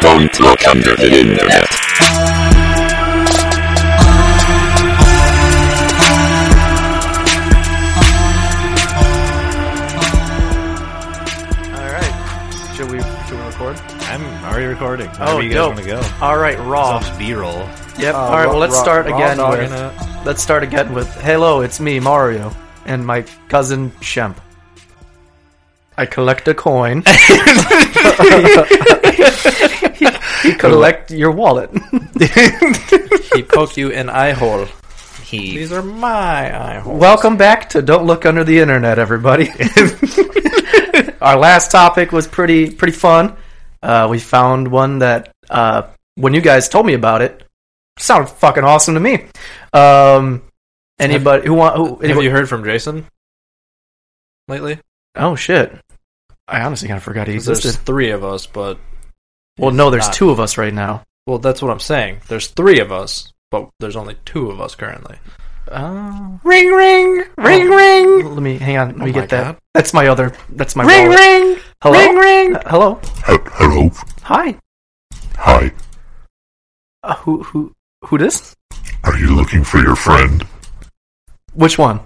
Don't look under the internet. Already recording. Oh, Wherever you guys dope. want to go. All right, raw. It's off B-roll. Yep. Uh, All right. Well, let's raw- start raw again with. it. Let's start again with. Hello, it's me, Mario, and my cousin Shemp. I collect a coin. he collect your wallet. He poke you in eye hole. He These are my eye holes. Welcome back to Don't Look Under the Internet, everybody. Our last topic was pretty pretty fun. Uh, we found one that uh, when you guys told me about it, sounded fucking awesome to me. Um, anybody who want who? Have you heard from Jason lately? oh shit! I honestly kind of forgot he 'Cause There's three of us, but Well, no, there's not- two of us right now. Well, that's what I'm saying. There's three of us, but there's only two of us currently. Uh, ring ring ring ring. Let me hang on. Let me Oh get that. God. That's my other. That's my ring wallet. ring. Hello. Ring, ring. Uh, hello. He- Hello. Hi. Hi. Uh, who who who this? Are you looking for your friend? Which one?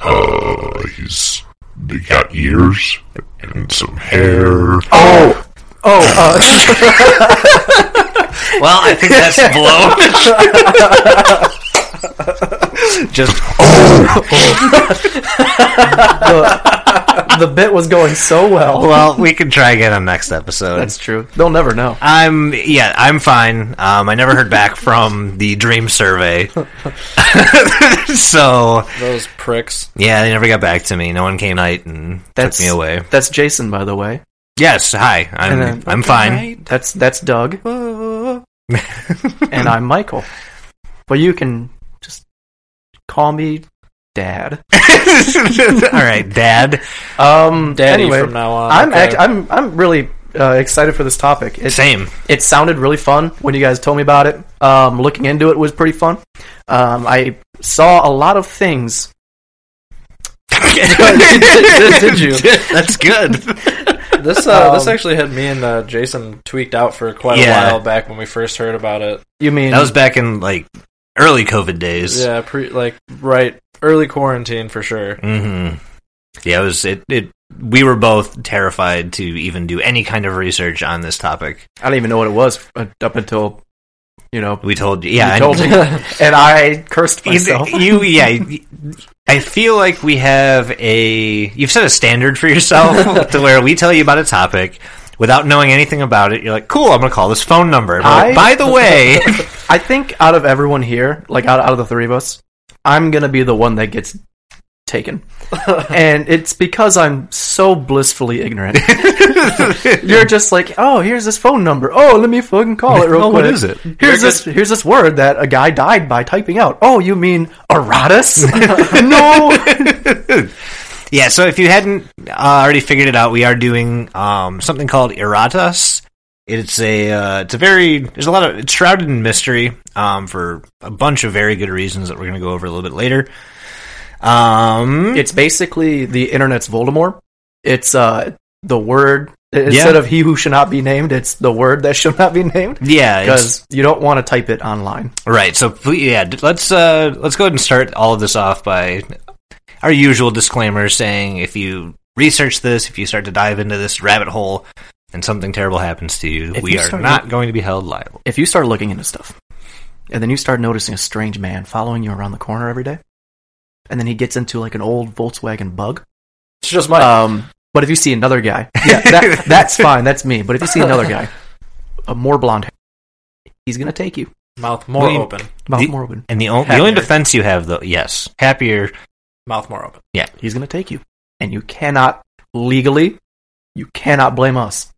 Uh, he's he got ears and some hair. Oh, oh, uh, Well, I think that's blown. Just the, the bit was going so well. well, we can try again on next episode. That's true. They'll never know. I'm yeah, I'm fine. Um, I never heard back from the Dream Survey, so Those pricks. yeah, they never got back to me. No one came night and That's took me away. That's Jason, by the way. Yes, hi. I'm then- I'm fine. That's that's Doug, and I'm Michael. But you can just call me Dad. All right, Dad. Um. Daddy anyway, from now on. I'm okay. act- I'm I'm really uh, excited for this topic. It, Same. it sounded really fun when you guys told me about it. Um, looking into it was pretty fun. Um, I saw a lot of things. did, did you? That's good. this uh, this Um, actually had me and uh, Jason tweaked out for quite Yeah. a while back when we first heard about it. You mean That was back in like early COVID days. Yeah, pre like right early quarantine for sure. hmm Yeah, it was. It, it. We were both terrified to even do any kind of research on this topic. I don't even know what it was uh, up until you know We told you. Yeah, you I- told me, and I cursed myself. You, yeah. I feel like we have a. You've set a standard for yourself to where we tell you about a topic without knowing anything about it. You're like, cool. I'm going to call this phone number. We're like, By the way, I think out of everyone here, like out, out of the three of us, I'm gonna be the one that gets taken, and it's because I'm so blissfully ignorant. You're just like, oh, here's this phone number. Oh, let me fucking call it real Oh, quick. what is it? Here's this. Here's this word that a guy died by typing out. Oh, you mean Erratas? no. Yeah. So if you hadn't uh, already figured it out, we are doing um, something called Erratas. It's a uh, it's a very there's a lot of it's shrouded in mystery um, for a bunch of very good reasons that we're going to go over a little bit later. Um, It's basically the internet's Voldemort. It's uh the word instead Yeah. of he who should not be named. It's the word that should not be named yeah, because you don't want to type it online. right. So yeah, let's uh, let's go ahead and start all of this off by our usual disclaimer saying if you research this, if you start to dive into this rabbit hole, and something terrible happens to you, If we you are start not look- going to be held liable. If you start looking into stuff, and then you start noticing a strange man following you around the corner every day, and then he gets into like an old Volkswagen Bug. It's just my Um, but if you see another guy, yeah, that, that's fine. That's me. But if you see another guy, a more blonde hair, he's gonna take you. mouth more we- open. Mouth The- more open. And the, o- the only Happier. defense you have, though, yes, happier. Mouth more open. Yeah, he's gonna take you, and you cannot legally, you cannot blame us.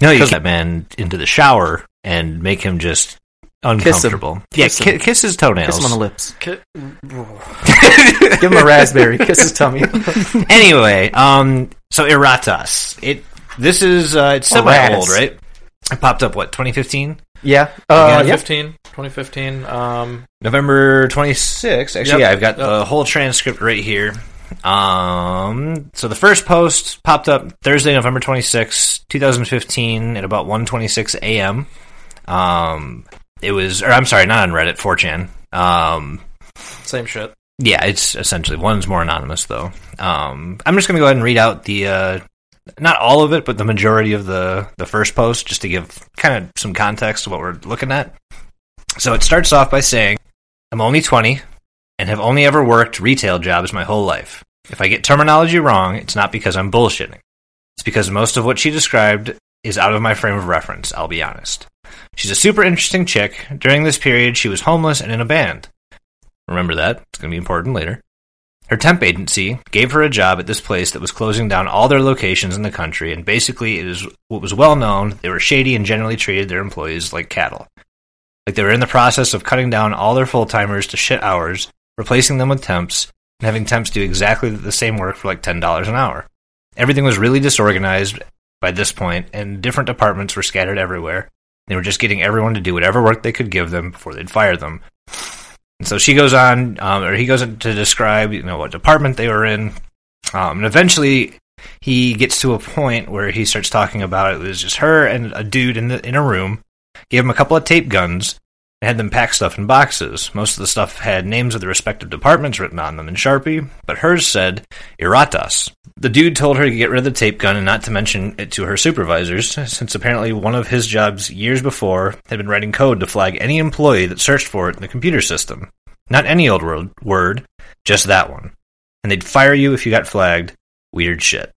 No, you 'Cause- get that man into the shower and make him just uncomfortable. yeah, Kiss him. ki- kiss his toenails. Kiss him on the lips. Ki- Give him a raspberry. Kiss his tummy. anyway, um, so Erratas, it This is uh, it's semi old, right? It popped up what 2015, Yeah. Uh, yeah. 2015, 2015. Um, November 26th. Actually, Yep. yeah, I've got Yep. the whole transcript right here. Um, so the first post popped up Thursday, November 26th, 2015, at about 1:26 a.m. Um, it was, or I'm sorry, not on Reddit, 4chan. Um, same shit. Yeah, it's essentially one's more anonymous though. Um, I'm just gonna go ahead and read out the uh, not all of it, but the majority of the the first post, just to give kind of some context to what we're looking at. So it starts off by saying, "I'm only 20 and have only ever worked retail jobs my whole life. If I get terminology wrong, it's not because I'm bullshitting. It's because most of what she described is out of my frame of reference. I'll be honest. She's a super interesting chick. During this period, she was homeless and in a band." Remember that. It's going to be important later. Her temp agency gave her a job at this place that was closing down all their locations in the country, and basically, it was what was well known. They were shady and generally treated their employees like cattle. Like they were in the process of cutting down all their full timers to shit hours, replacing them with temps, and having temps do exactly the same work for like $10 an hour. Everything was really disorganized by this point, and different departments were scattered everywhere. They were just getting everyone to do whatever work they could give them before they'd fire them. And so she goes on, um, or he goes on to describe, you know, what department they were in, um, and eventually he gets to a point where he starts talking about it was just her and a dude in the in a room, gave him a couple of tape guns, and had them pack stuff in boxes. Most of the stuff had names of the respective departments written on them in Sharpie, but hers said Erratas. The dude told her to get rid of the tape gun and not to mention it to her supervisors, since apparently one of his jobs years before had been writing code to flag any employee that searched for it in the computer system. Not any old word, word just that one. And they'd fire you if you got flagged. Weird shit.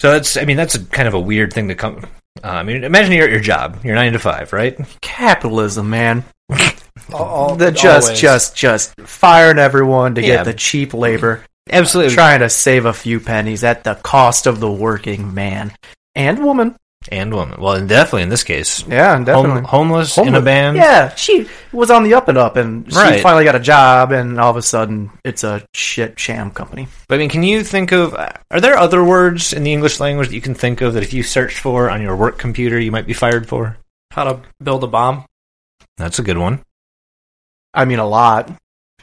So that's, I mean, that's a kind of a weird thing to come. Uh, I mean, imagine you're at your job. You're nine to five, right? Capitalism, man. All, The just, always. just, just firing everyone to Yeah. get the cheap labor, Absolutely. trying to save a few pennies at the cost of the working man and woman. And woman. Well, and definitely in this case. Yeah, Home, definitely. homeless, in a band. Yeah, she was on the up and up, and she Right. finally got a job, and all of a sudden, it's a shit sham company. But I mean, can you think of. Are there other words in the English language that you can think of that if you search for on your work computer, you might be fired for? How to build a bomb? That's a good one. I mean, a lot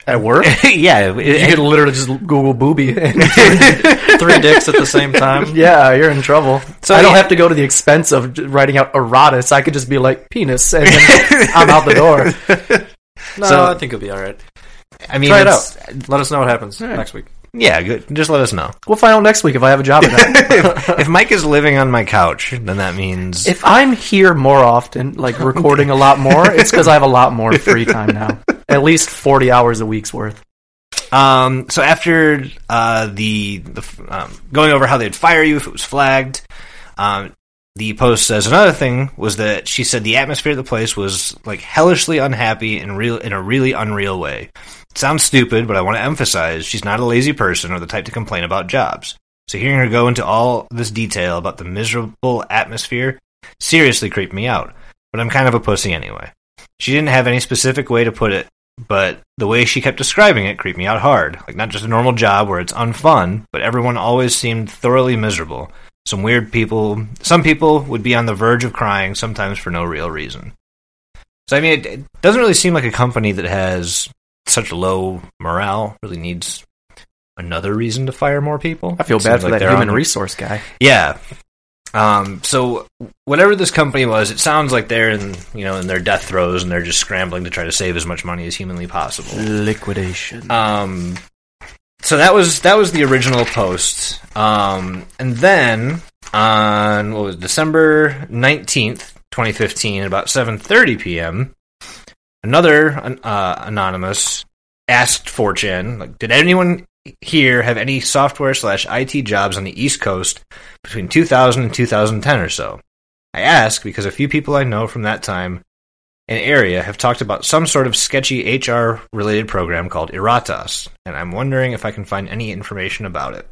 at work. yeah. you it- could literally just Google booby. Three dicks at the same time. yeah, you're in trouble. So I don't yeah. have to go to the expense of writing out Erratas. I could just be like penis, and then I'm out the door. No, So- I think it'll be all right. I mean, Try it it's- Let us know what happens right. next week. Yeah, good. Just let us know. We'll find out next week if I have a job or not. if Mike is living on my couch, then that means if I'm here more often, like recording a lot more, it's because I have a lot more free time now. At least 40 hours a week's worth. Um, so after uh, the, the um, going over how they'd fire you if it was flagged, um, the post says another thing was that she said the atmosphere of the place was like hellishly unhappy in real in a really unreal way. Sounds stupid, but I want to emphasize she's not a lazy person or the type to complain about jobs. So hearing her go into all this detail about the miserable atmosphere seriously creeped me out. But I'm kind of a pussy anyway. She didn't have any specific way to put it, but the way she kept describing it creeped me out hard. Like not just a normal job where it's unfun, but everyone always seemed thoroughly miserable. Some weird people, some people would be on the verge of crying, sometimes for no real reason. So I mean, it, it doesn't really seem like a company that has such low morale really needs another reason to fire more people. I feel bad for like that human resource guy. yeah. Um, so whatever this company was, it sounds like they're in you know in their death throes and they're just scrambling to try to save as much money as humanly possible. Liquidation. Um, so that was that was the original post. Um, and then on what was it, December nineteenth, twenty fifteen, at about seven thirty p.m., another uh, anonymous asked 4chan, like, did anyone here have any software slash IT jobs on the East Coast between 2000 and 2010 or so? I ask because a few people I know from that time and area have talked about some sort of sketchy HR related program called Erratas, and I'm wondering if I can find any information about it.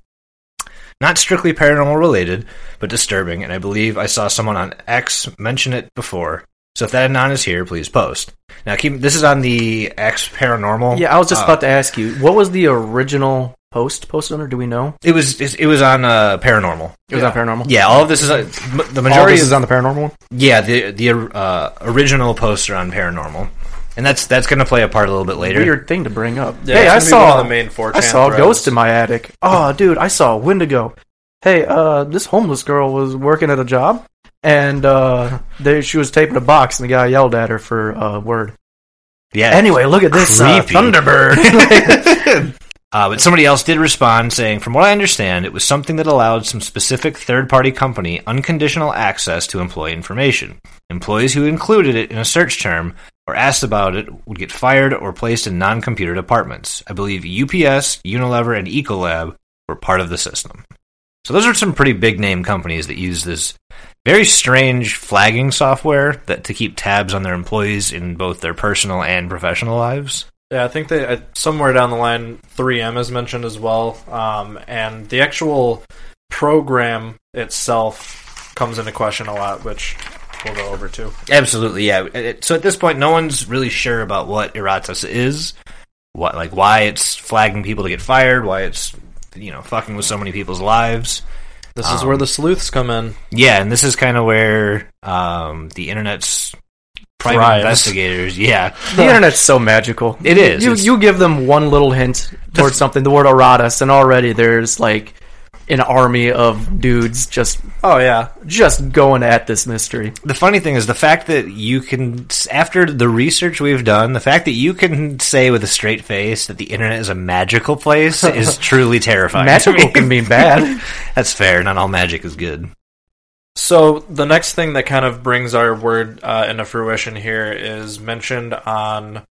Not strictly paranormal related, but disturbing, and I believe I saw someone on X mention it before. So if that anon is here, please post. Now keep this is on the X paranormal. yeah, I was just uh, about to ask you, what was the original post posted on, or do we know? It was it was on uh, paranormal. It was on Paranormal. Yeah, all of this is uh, the All majority this is is on the Paranormal one. yeah the the uh, original poster on paranormal, and that's that's going to play a part a little bit later. Weird thing to bring up. Yeah, hey, I it's gonna be saw one the main 4chan I saw a ghost in my attic. Oh, dude, I saw a Wendigo. Hey, uh, this homeless girl was working at a job, and uh, they, she was taping a box, and the guy yelled at her for a word. Yeah. Anyway, look at this uh, Creepy. Thunderbird. Uh, but somebody else did respond saying, from what I understand, it was something that allowed some specific third party company unconditional access to employee information. Employees who included it in a search term or asked about it would get fired or placed in non computer departments. I believe UPS, Unilever, and Ecolab were part of the system. So those are some pretty big name companies that use this very strange flagging software that to keep tabs on their employees in both their personal and professional lives. Yeah, I think they uh, somewhere down the line, 3M is mentioned as well, um, and the actual program itself comes into question a lot, which we'll go over too. Absolutely, yeah. It- So at this point, no one's really sure about what Erratas is, what like why it's flagging people to get fired, why it's you know fucking with so many people's lives. This is Um, where the sleuths come in. Yeah, and this is kind of where um, the internet's private Thrives. investigators. Yeah, the internet's so magical. It is. You you give them one little hint towards something, the word Erratas, and already there's like an army of dudes just Oh yeah, just going at this mystery. the funny thing is the fact that you can, after the research we've done, the fact that you can say with a straight face that the internet is a magical place is truly terrifying. to Magical me. can mean bad. That's fair. Not all magic is good. So the next thing that kind of brings our word uh, into fruition here is mentioned on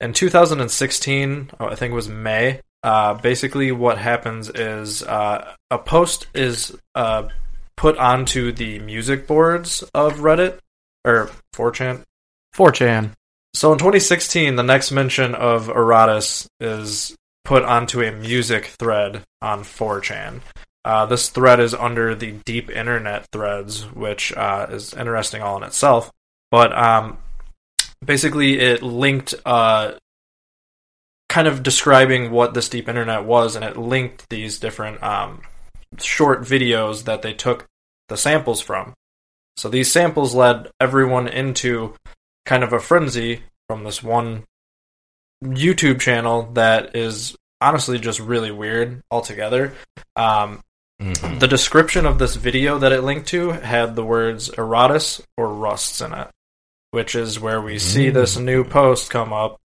in 2016. oh, I think it was May. Uh, basically, what happens is uh, a post is uh, put onto the music boards of Reddit or 4chan. 4chan. So in 2016, the next mention of Erratas is put onto a music thread on 4chan. Uh, this thread is under the deep internet threads, which uh, is interesting all in itself. But um, basically, it linked, uh, kind of describing what this deep internet was, and it linked these different um, short videos that they took the samples from. So these samples led everyone into kind of a frenzy from this one YouTube channel that is honestly just really weird altogether. Um, Mm-hmm. the description of this video that it linked to had the words Erratas or rusts in it, which is where we see this new post come up.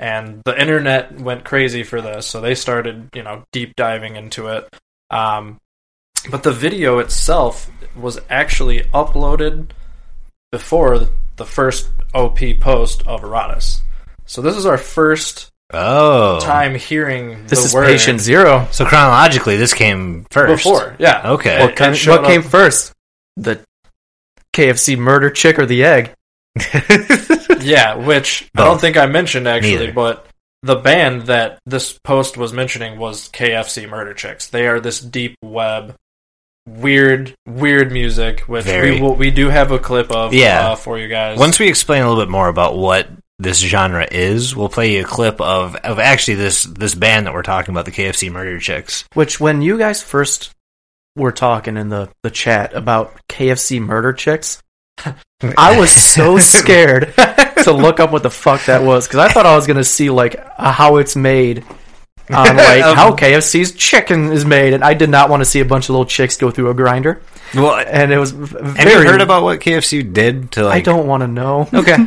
And the internet went crazy for this, so they started, you know, deep diving into it. Um, but the video itself was actually uploaded before the first OP post of Erratas. So this is our first Oh, time hearing This the is word patient zero. So chronologically, this came first. before. Yeah. Okay. What, came, it showed what came up- first? The KFC murder chick or the egg? Yeah, which I don't think I mentioned actually, Neither. but the band that this post was mentioning was KFC Murder Chicks. They are this deep web, weird, weird music, which Very. we will, we do have a clip of Yeah. uh, for you guys. Once we explain a little bit more about what this genre is, we'll play you a clip of of actually this this band that we're talking about, the KFC Murder Chicks. Which, when you guys first were talking in the, the chat about KFC murder chicks, I was so scared to look up what the fuck that was because I thought I was gonna see like how it's made on like Um, how KFC's chicken is made, and I did not want to see a bunch of little chicks go through a grinder, Well, and it was very. have you heard about what KFC did to like? I don't want to know. Okay.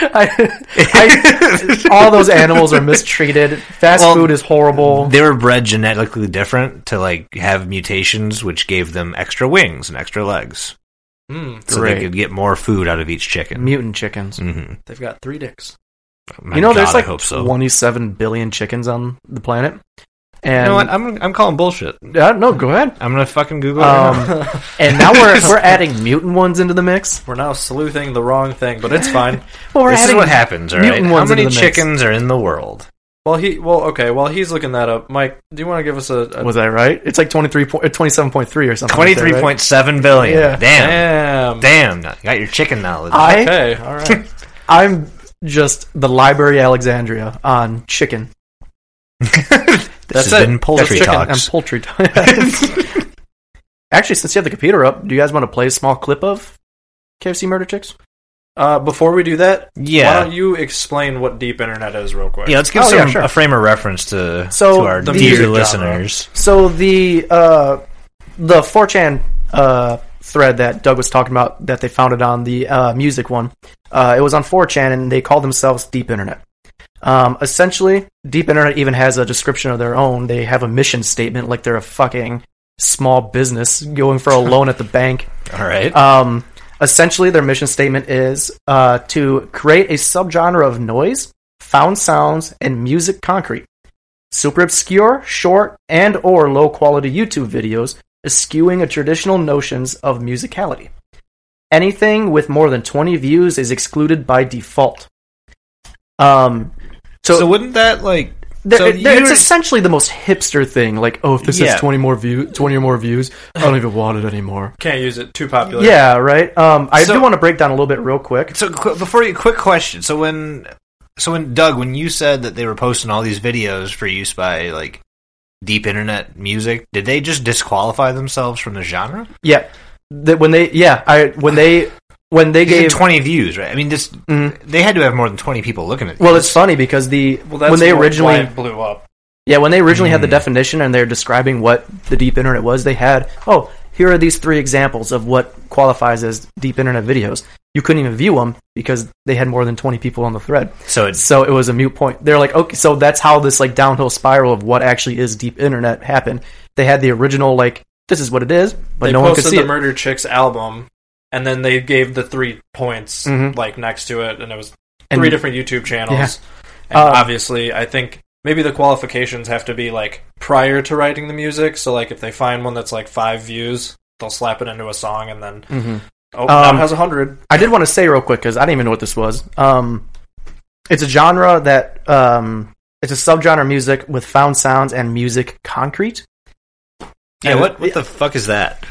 I, I, all those animals are mistreated. Fast Well, food is horrible. They were bred genetically different to like have mutations, which gave them extra wings and extra legs, Mm, so Great. they could get more food out of each chicken. Mutant chickens. hmm they've got three dicks. you know, there's like hope so. 27 billion chickens on the planet. you And know what? I'm I'm calling bullshit. Uh, no, go ahead. I'm gonna fucking Google it. Um, and now we're we're adding mutant ones into the mix. We're now sleuthing the wrong thing, but it's fine. Well, we're This is what happens, all right? How many into the mix. chickens are in the world? Well, he well okay. While he's looking that up, Mike, do you want to give us a, a Was I right? It's like 23 po- uh, 27.3 or something. like Twenty right? point seven billion. Yeah. Damn. damn? Damn. Got your chicken knowledge. I Okay, all right. I'm just the Library Alexandria on chicken. This That's has it. been Poultry That's chicken Talks. and poultry talks. Actually, since you have the computer up, do you guys want to play a small clip of KFC Murder Chicks? Uh, before we do that, Yeah. why don't you explain what deep internet is real quick? yeah, let's give Oh, some yeah, sure. a frame of reference to, So, to our the dear music genre. listeners. So the uh, the 4chan uh, thread that Doug was talking about that they founded on the uh, music one, uh, it was on 4chan and they called themselves Deep Internet. Um, essentially, Deep Internet even has a description of their own. They have a mission statement like they're a fucking small business going for a loan at the bank. All right. Um, essentially, their mission statement is uh, to create a subgenre of noise, found sounds, and music concrete. Super obscure, short, and or low quality YouTube videos, eschewing a traditional notions of musicality. Anything with more than 20 views is excluded by default. Um, so, so, wouldn't that like there- so there- it's essentially the most hipster thing. Like, oh, if this Yeah. has 20 more view, 20 or more views, I don't even want it anymore. Can't use it. Too popular. Yeah, right. Um, I So- do want to break down a little bit real quick. So qu- before you, quick question. So when, so when Doug, when you said that they were posting all these videos for use by like deep internet music, did they just disqualify themselves from the genre? Yeah, that when they yeah I when they when they They gave gave twenty views, right? I mean, this Mhm. they had to have more than twenty people looking at. well, these. it's funny because the Well, that's when they originally why it blew up. yeah when they originally had the Mm. definition and they're describing what the deep internet was, they had oh here are these three examples of what qualifies as deep internet videos. You couldn't even view them because they had more than twenty people on the thread. so it's So it was a mute point. They're like, okay, so that's how this like downhill spiral of what actually is deep internet happened. They had the original like this is what it is, but they no one could see the it. Murder Chicks album, and then they gave the three points Mhm. like next to it, and it was And- three different YouTube channels. Yeah. And Um, obviously, I think maybe the qualifications have to be like prior to writing the music. So, like, if they find one that's like five views, they'll slap it into a song, and then Mhm. oh, Um, has a hundred. I did want to say real quick because I didn't even know what this was. Um, it's a genre that um, it's a subgenre of music with found sounds and music concrete. yeah. and- What what the fuck is that?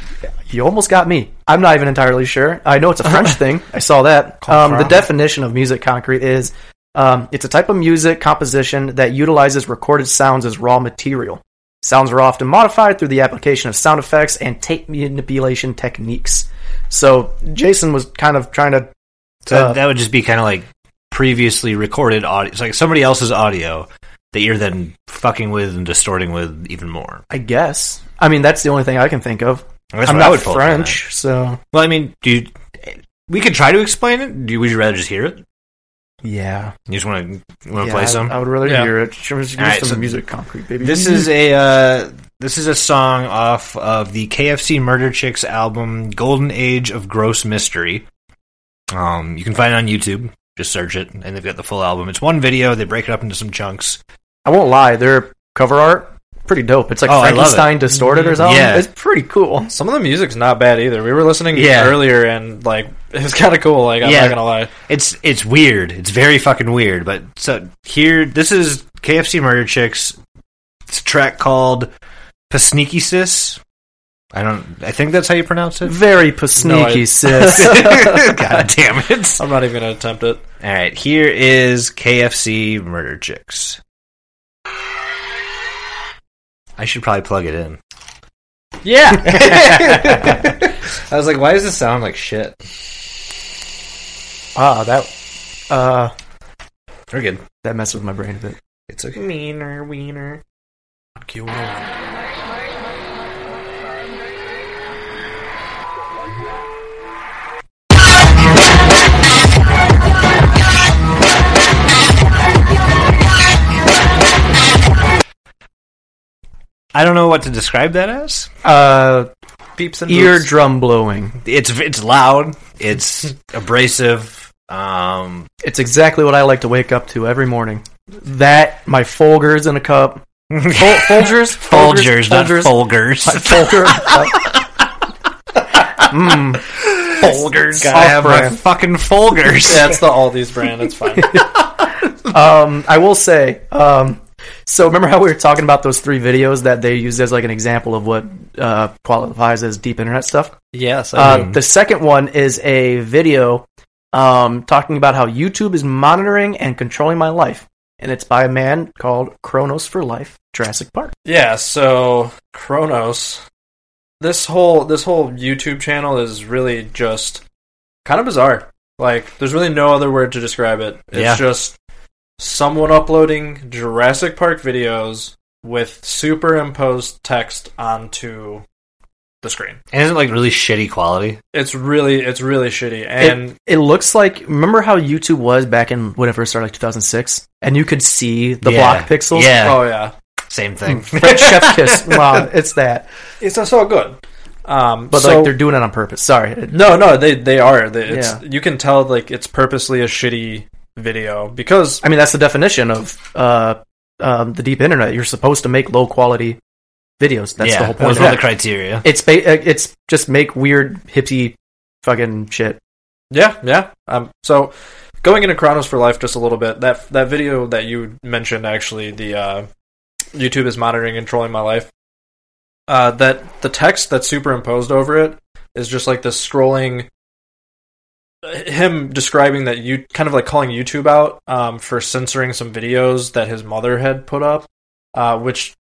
You almost got me. I'm not even entirely sure. I know it's a French thing. I saw that. Um, the definition of music concrete is um, it's a type of music composition that utilizes recorded sounds as raw material. Sounds are often modified through the application of sound effects and tape manipulation techniques. So Jason was kind of trying to So Uh, that would just be kind of like previously recorded audio. It's like somebody else's audio that you're then fucking with and distorting with even more. I guess. I mean, that's the only thing I can think of. That's I'm not would pull French, so. Well, I mean, do you, we could try to explain it. Do you, would you rather just hear it? yeah. You just want to want to play some? I, would rather Yeah. hear it. Sure, Give me Alright, some so music, concrete baby. This is a uh, this is a song off of the KFC Murder Chicks album Golden Age of Gross Mystery. Um, you can find it on YouTube. Just search it, and they've got the full album. It's one video. They break it up into some chunks. I won't lie. Their cover art pretty dope. It's like Oh, I love Frankenstein distorted or something. Yeah. It's pretty cool. Some of the music's not bad either. We were listening Yeah. earlier, and like it was kind of cool. Like I'm Yeah. not gonna lie. It's it's weird. It's very fucking weird. But so here, this is KFC Murder Chicks. It's a track called "Pasneaky Sis." I don't. I think that's how you pronounce it. Very No, sneaky, I- sis. God damn it! I'm not even gonna attempt it. All right, here is KFC Murder Chicks. I should probably plug it in. Yeah. I was like, why does this sound like shit? ah, that uh, We're good. that messed with my brain a bit. It's okay. Wiener, wiener. I don't know what to describe that as. Uh, Beeps and boops. eardrum blowing. It's it's loud. It's abrasive. Um, It's exactly what I like to wake up to every morning. That my Folgers in a cup. Fol- Folgers, Folgers, not Folgers. Folgers. My Folger. Mmm. Folgers. Off I have my brand. fucking Folgers. Yeah, it's the Aldi's brand. It's fine. um, I will say, um, so remember how we were talking about those three videos that they used as like an example of what uh, qualifies as deep internet stuff? yes, Uh, the second one is a video um, talking about how YouTube is monitoring and controlling my life. and it's by a man called Chronos for Life, Jurassic Park. Yeah, so Chronos, this whole this whole YouTube channel is really just kind of bizarre. Like, there's really no other word to describe it. It's Yeah. just someone uploading Jurassic Park videos with superimposed text onto the screen. And isn't it, like really shitty quality? It's really it's really shitty. And It looks like remember how YouTube was back in whenever it started, like 2006, and you could see the Yeah. block pixels. Yeah. oh yeah, Same thing. Like Chef Kiss. Wow, it's that. it's so good. Um, But so- like they're doing it on purpose. Sorry. No, no, they they are. They, it's, Yeah. You can tell like it's purposely a shitty video because I mean, that's the definition of uh, um, the deep internet. You're supposed to make low quality videos. That's yeah, the whole point. of one of the criteria. It's ba- uh, it's just make weird hippie fucking shit. yeah, yeah. Um, so going into Chronos for Life just a little bit. That that video that you mentioned actually, the uh, YouTube is monitoring and controlling my life. Uh, that the text that's superimposed over it is just like this scrolling. Him describing that you kind of like calling YouTube out um, for censoring some videos that his mother had put up, uh, which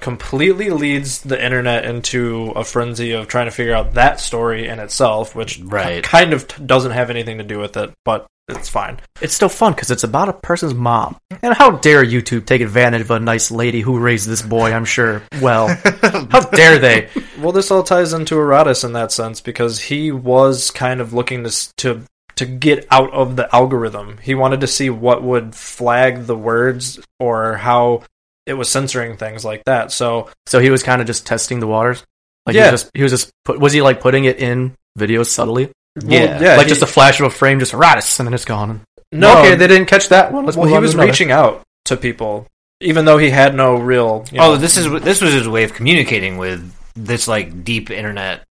completely leads the internet into a frenzy of trying to figure out that story in itself, which Right. kind of t- doesn't have anything to do with it, but it's fine. It's still fun because it's about a person's mom. And how dare YouTube take advantage of a nice lady who raised this boy? I'm sure. Well, how dare they? Well, this all ties into Erratas in that sense because he was kind of looking to to to get out of the algorithm. He wanted to see what would flag the words or how it was censoring things like that. So So he was kind of just testing the waters. Like Yeah. he was just he was just put, was he like putting it in videos subtly? Yeah. yeah, like he- just a flash of a frame, just Radis, and then it's gone. no. okay, they didn't catch that one. Let's well, he on was reaching out to people, even though he had no real. You oh, know, oh, this is this was his way of communicating with this like deep internet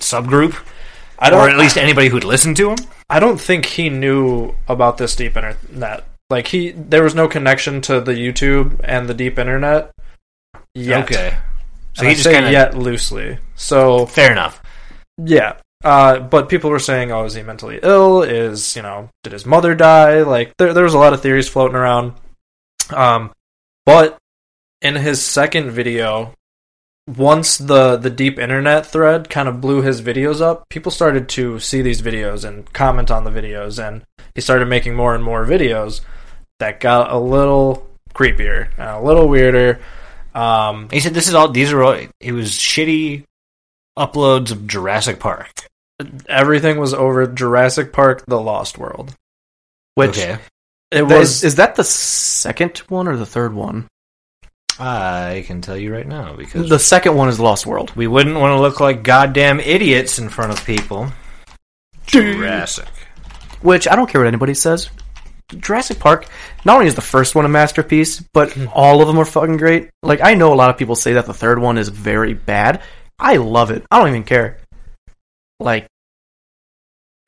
subgroup, I don't or at least anybody who'd listen to him. I don't think he knew about this deep internet. Like he, there was no connection to the YouTube and the deep internet. Yet. Okay, So so he he just say kind of yet loosely. So fair enough. yeah, uh, but people were saying, "Oh, is he mentally ill? Is you know, did his mother die?" Like there, there was a lot of theories floating around. Um, but in his second video, once the the deep internet thread kind of blew his videos up, people started to see these videos and comment on the videos, and he started making more and more videos that got a little creepier, a little weirder. Um, He said this is all. These are all. It was shitty uploads of Jurassic Park. everything was over Jurassic Park: The Lost World. Which okay, It that- was is, is that the second one or the third one? I can tell you right now because The second one is Lost World. we wouldn't want to look like goddamn idiots in front of people. Jurassic. Which I don't care what anybody says. Jurassic Park, not only is the first one a masterpiece, but hmm. all of them are fucking great. Like I know a lot of people say that the third one is very bad. I love it. I don't even care. Like,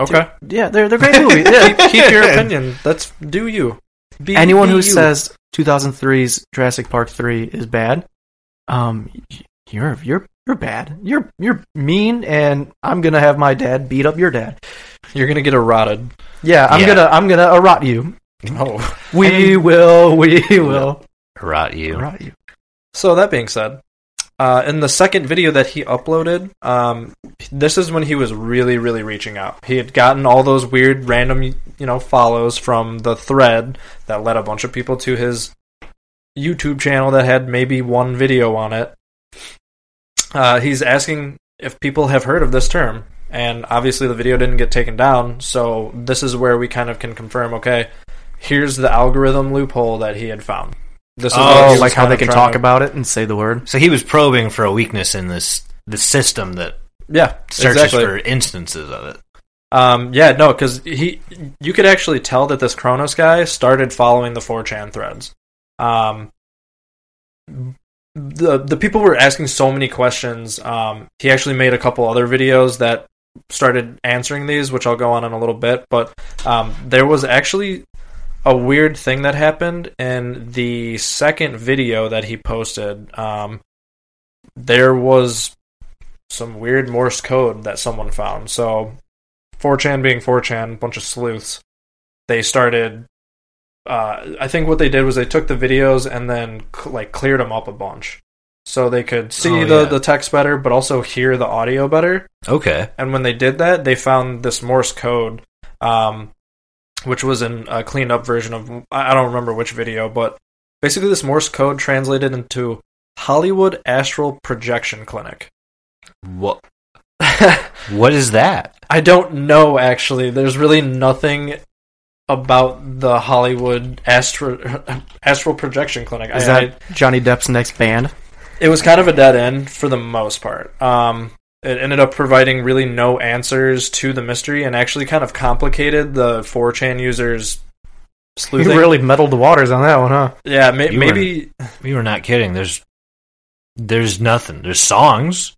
okay. yeah, they're they're great movies. Yeah. keep, keep your opinion. That's do you. Be, Anyone be who you. says 2003's Jurassic Park 3 is bad, um you're you're you're bad. You're you're mean and I'm going to have my dad beat up your dad. you're gonna get eroded, Yeah, I'm Yeah. going to I'm going to rot you. oh. We will we will Rot you. rot you. So that being said, uh, in the second video that he uploaded, um, this is when he was really, really reaching out. He had gotten all those weird, random, you know, follows from the thread that led a bunch of people to his YouTube channel that had maybe one video on it. Uh, he's asking if people have heard of this term, and obviously the video didn't get taken down. So this is where we kind of can confirm. Okay, here's the algorithm loophole that he had found. This is Oh, like how they can talk to- about it and say the word. So he was probing for a weakness in this the system that Yeah, searches exactly. for instances of it. Um, yeah, no, because he, you could actually tell that this Chronos guy started following the 4chan threads. Um, the the people were asking so many questions. Um, he actually made a couple other videos that started answering these, which I'll go on in a little bit. But um, there was actually a weird thing that happened in the second video that he posted. Um, there was some weird Morse code that someone found. So 4chan being 4chan, bunch of sleuths, they started uh, I think what they did was they took the videos and then cl- like cleared them up a bunch, so they could see Oh, the yeah. the text better, but also hear the audio better. Okay. And when they did that, they found this Morse code, um, which was in a cleaned up version of I I don't remember which video, but basically this Morse code translated into Hollywood Astral Projection Clinic. What? What is that? I don't know actually. There's really nothing about the Hollywood Astral Astral Projection Clinic. Is I- that Johnny Depp's next band? it was kind of a dead end for the most part. Um, it ended up providing really no answers to the mystery and actually kind of complicated the 4chan users sleuthing. You really muddled the waters on that one, huh? yeah, may- You maybe We were not kidding. There's, there's nothing. There's songs.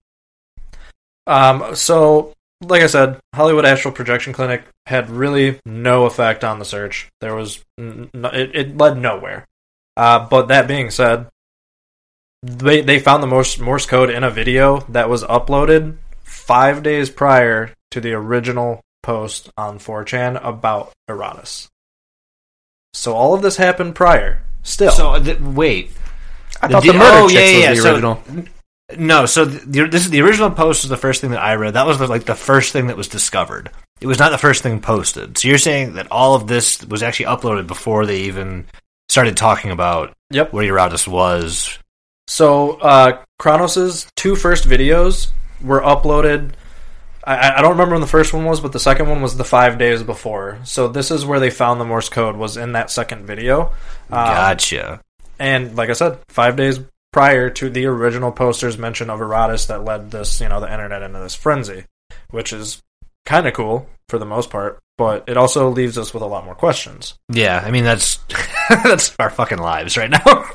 Um, so, like I said, Hollywood Astral Projection Clinic had really no effect on the search. There was, n- n- it, it led nowhere. Uh, but that being said, they they found the Morse Morse code in a video that was uploaded five days prior to the original post on 4chan about Erratas. So all of this happened prior. Still, So uh, th- wait. I The thought di- the murder oh, chicks yeah, yeah, was yeah. the So- original. No, so the, this is the original post was the first thing that I read. That was the, like the first thing that was discovered. It was not the first thing posted. So you're saying that all of this was actually uploaded before they even started talking about Yep. what Erratas was. So, uh, Chronos's two first videos were uploaded. I- I, don't remember when the first one was, but the second one was the five days before. So this is where they found the Morse code was in that second video. Um, Gotcha. And like I said, five days prior to the original poster's mention of Erratas that led this, you know, the internet into this frenzy, which is kind of cool for the most part, but it also leaves us with a lot more questions. Yeah, I mean that's that's our fucking lives right now.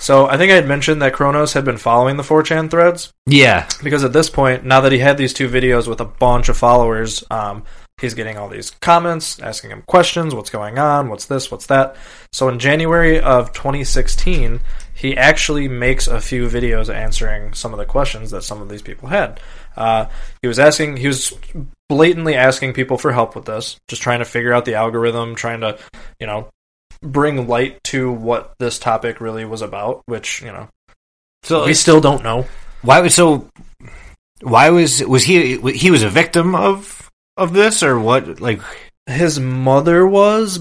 So I think I had mentioned that Chronos had been following the 4chan threads. yeah, because at this point, now that he had these two videos with a bunch of followers, um, he's getting all these comments, asking him questions, what's going on, what's this, what's that. So in January of 2016, he actually makes a few videos answering some of the questions that some of these people had. Uh, he was asking, he was blatantly asking people for help with this, just trying to figure out the algorithm, trying to, you know, bring light to what this topic really was about, which, you know, so we still don't know. why was so? Why was was he he was a victim of of this or what? Like his mother was,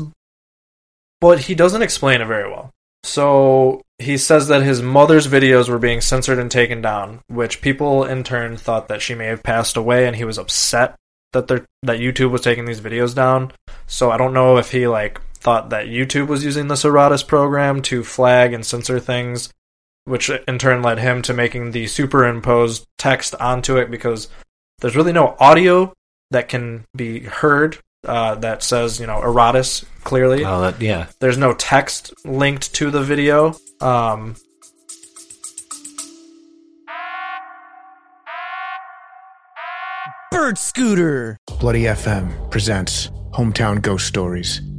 but he doesn't explain it very well. So he says that his mother's videos were being censored and taken down, which people in turn thought that she may have passed away, and he was upset that they that YouTube was taking these videos down. So I don't know if he like thought that YouTube was using the Seratus program to flag and censor things, which in turn led him to making the superimposed text onto it because there's really no audio that can be heard uh, that says you know Erratas clearly. oh that, yeah. There's no text linked to the video. Um, Bird Scooter. Bloody FM presents Hometown Ghost Stories,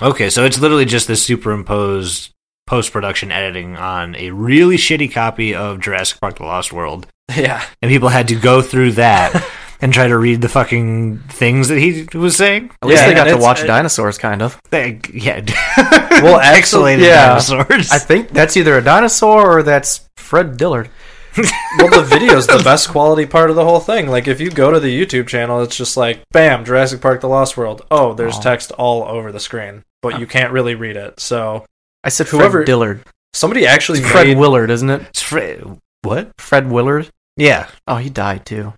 Okay, so it's literally just this superimposed post production editing on a really shitty copy of Jurassic Park: The Lost World, yeah, and people had to go through that and try to read the fucking things that he was saying. At least Yeah, they got to watch it- dinosaurs, kind of. They- yeah, Well, pixelated yeah. dinosaurs. I think that's either a dinosaur or that's Fred Dillard. well, the video's the best quality part of the whole thing. Like, if you go to the YouTube channel, it's just like, bam, Jurassic Park: The Lost World. Oh, there's Aw. text all over the screen, but you can't really read it. So I said Whoever- Fred Dillard. somebody actually It's Fred made. Willard, isn't it? It's Fre- what? Fred Willard. Yeah. Oh, he died too.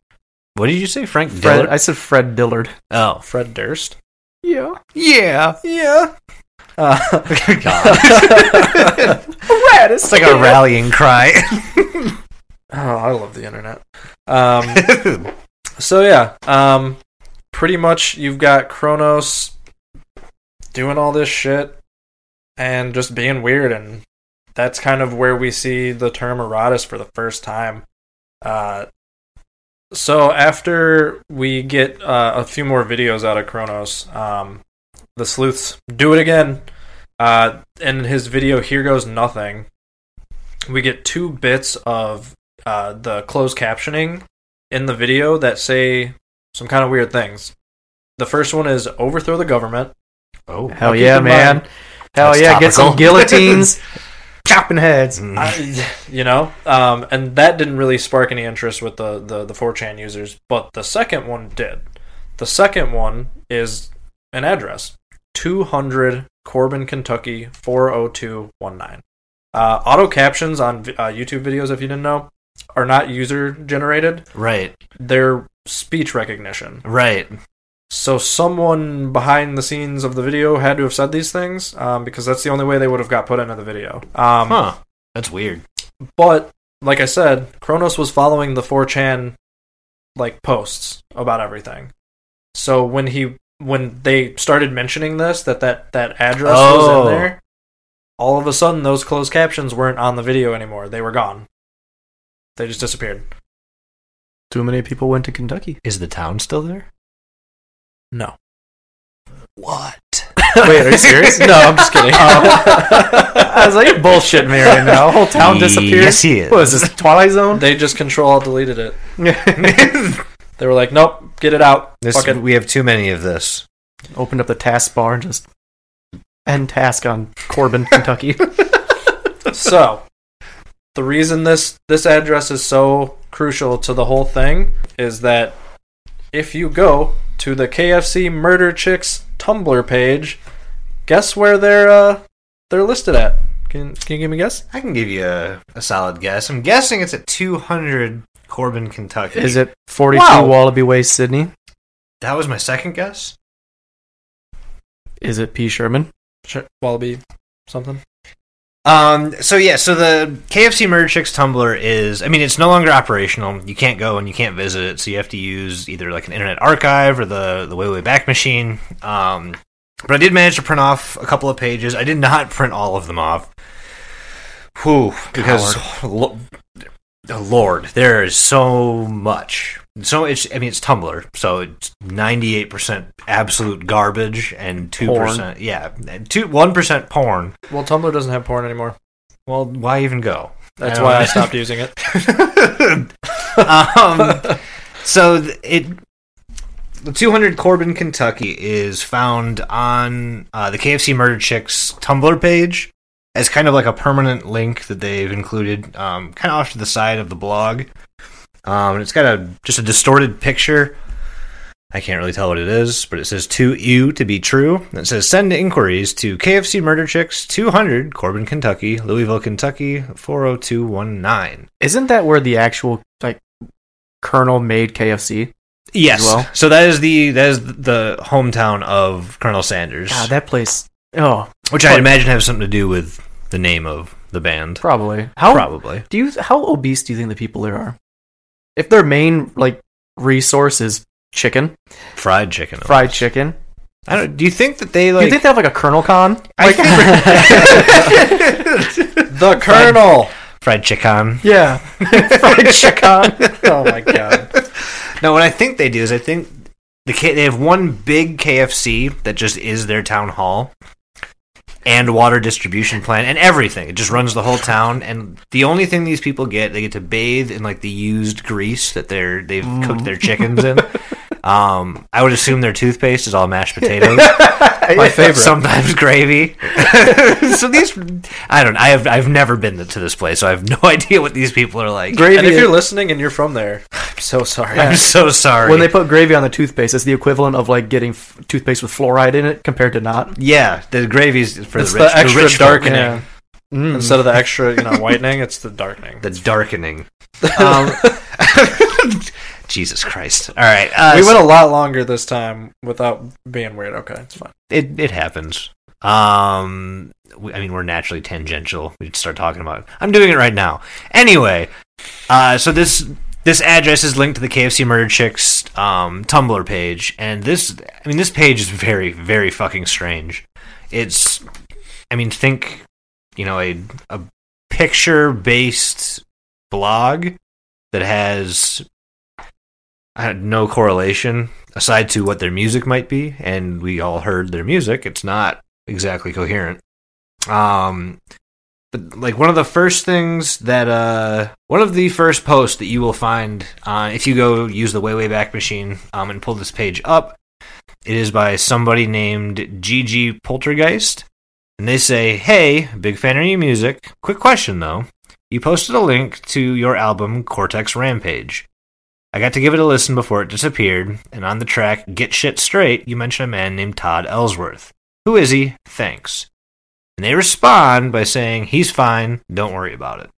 What did you say, Frank Fred. Dillard? I said Fred Dillard. oh, Fred Durst. Yeah. yeah. Yeah. Uh, It's like a rallying cry. oh, I love the internet. Um, so yeah, um, pretty much you've got Chronos doing all this shit, and just being weird and that's kind of where we see the term Erratas for the first time. Uh, so after we get uh, a few more videos out of Chronos, um, the sleuths do it again. Uh, in his video, here goes nothing. We get two bits of uh, the closed captioning in the video that say some kind of weird things. The first one is overthrow the government. Oh, Hell yeah, man. mind- Hell That's yeah, get some guillotines, chopping heads. I, you know, um, and that didn't really spark any interest with the, the the 4chan users, but the second one did. The second one is an address: 200 Corbin, Kentucky 40219. Uh, auto captions on uh, YouTube videos, if you didn't know, are not user generated; right, they're speech recognition. right. So someone behind the scenes of the video had to have said these things um, because that's the only way they would have got put into the video. Um, Huh. That's weird. but like I said, Chronos was following the 4chan like posts about everything. So when he when they started mentioning this that that that address was Oh. in there, all of a sudden those closed captions weren't on the video anymore. They were gone. They just disappeared. Too many people went to Kentucky. Is the town still there? No. What? Wait, are you serious? No, I'm just kidding. Oh. I was like, you bullshit me right now. The whole town disappeared. Yes, he is. What is this, Twilight Zone? they just control alt deleted it. They were like, "Nope, get it out." This, Fuck it. we have too many of this. Opened up the task bar and just end task on Corbin, Kentucky. so the reason this this address is so crucial to the whole thing is that if you go to the KFC Murder Chicks Tumblr page, guess where they're uh they're listed at? Can can you give me a guess? I can give you a, a solid guess. I'm guessing it's at 200 Corbin, Kentucky. Is it 42 Wow. Wallaby Way, Sydney? That was my second guess. Is it P. Sherman? Sure. Wallaby something. Um. So yeah. So the KFC Murder Chicks Tumblr is. I mean, it's no longer operational. You can't go and you can't visit it. So you have to use either like an Internet Archive or the the Way Way Back machine. Um. But I did manage to print off a couple of pages. I did not print all of them off. Whew. Because lo- oh, Lord, there is so much. So it's. I mean, it's Tumblr. So it's ninety eight percent absolute garbage and two percent. Yeah, two one percent porn. Well, Tumblr doesn't have porn anymore. Well, why even go? That's I why I stopped using it. um, so it the 200 Corbin, Kentucky is found on uh, the KFC Murder Chicks Tumblr page as kind of like a permanent link that they've included, um, kind of off to the side of the blog. Um, and it's got a just a distorted picture. I can't really tell what it is, but it says to you to be true. And it says send inquiries to KFC Murder Chicks 200 Corbin, Kentucky, Louisville, Kentucky 40219. Isn't that where the actual like Colonel made KFC? Yes. well? So that is the that is the hometown of Colonel Sanders, God, that place. Oh, which I imagine has something to do with the name of the band. probably. How Probably. do you? How obese do you think the people there are? If their main like resource is chicken, Fried chicken. fried chicken, I don't. Do you think that they like? do like? you think they have like a Colonel Con? I Like- The Colonel. fried chicken. yeah, fried chicken. oh my god. No, what I think they do is I think the K- they have one big KFC that just is their town hall. And water distribution plant and everything. It just runs the whole town. And the only thing these people get, they get to bathe in like the used grease that they're they've cooked their mm. chickens in. Um, I would assume their toothpaste is all mashed potatoes. My favorite. Sometimes gravy. so these, I don't. I have I've never been to this place, so I have no idea what these people are like. Gravy. And if is- you're listening and you're from there, I'm so sorry. I'm so sorry. when they put gravy on the toothpaste, it's the equivalent of like getting f- toothpaste with fluoride in it compared to not. yeah, the gravy's for It's the the rich. extra rich folk. darkening. Yeah. Mm. Instead of the extra, you know, whitening, it's the darkening. The darkening. Um, Jesus Christ! All right, uh, we went a lot longer this time without being weird. Okay, it's fine. it it happens. Um, we, I mean, we're naturally tangential. We start talking about. It. I'm doing it right now. Anyway, uh, so this this address is linked to the KFC Murder Chicks um, Tumblr page, and this I mean this page is very very fucking strange. It's I mean, think, you know, a a picture based blog that has had no correlation aside to what their music might be, and we all heard their music. It's not exactly coherent. Um, but like one of the first things that uh one of the first posts that you will find uh, if you go use the way way back machine um and pull this page up it is by somebody named gg poltergeist and they say hey big fan of your music quick question though you posted a link to your album cortex rampage i got to give it a listen before it disappeared and on the track get shit straight you mention a man named tod ellsworth who is he thanks and they respond by saying, he's fine, don't worry about it.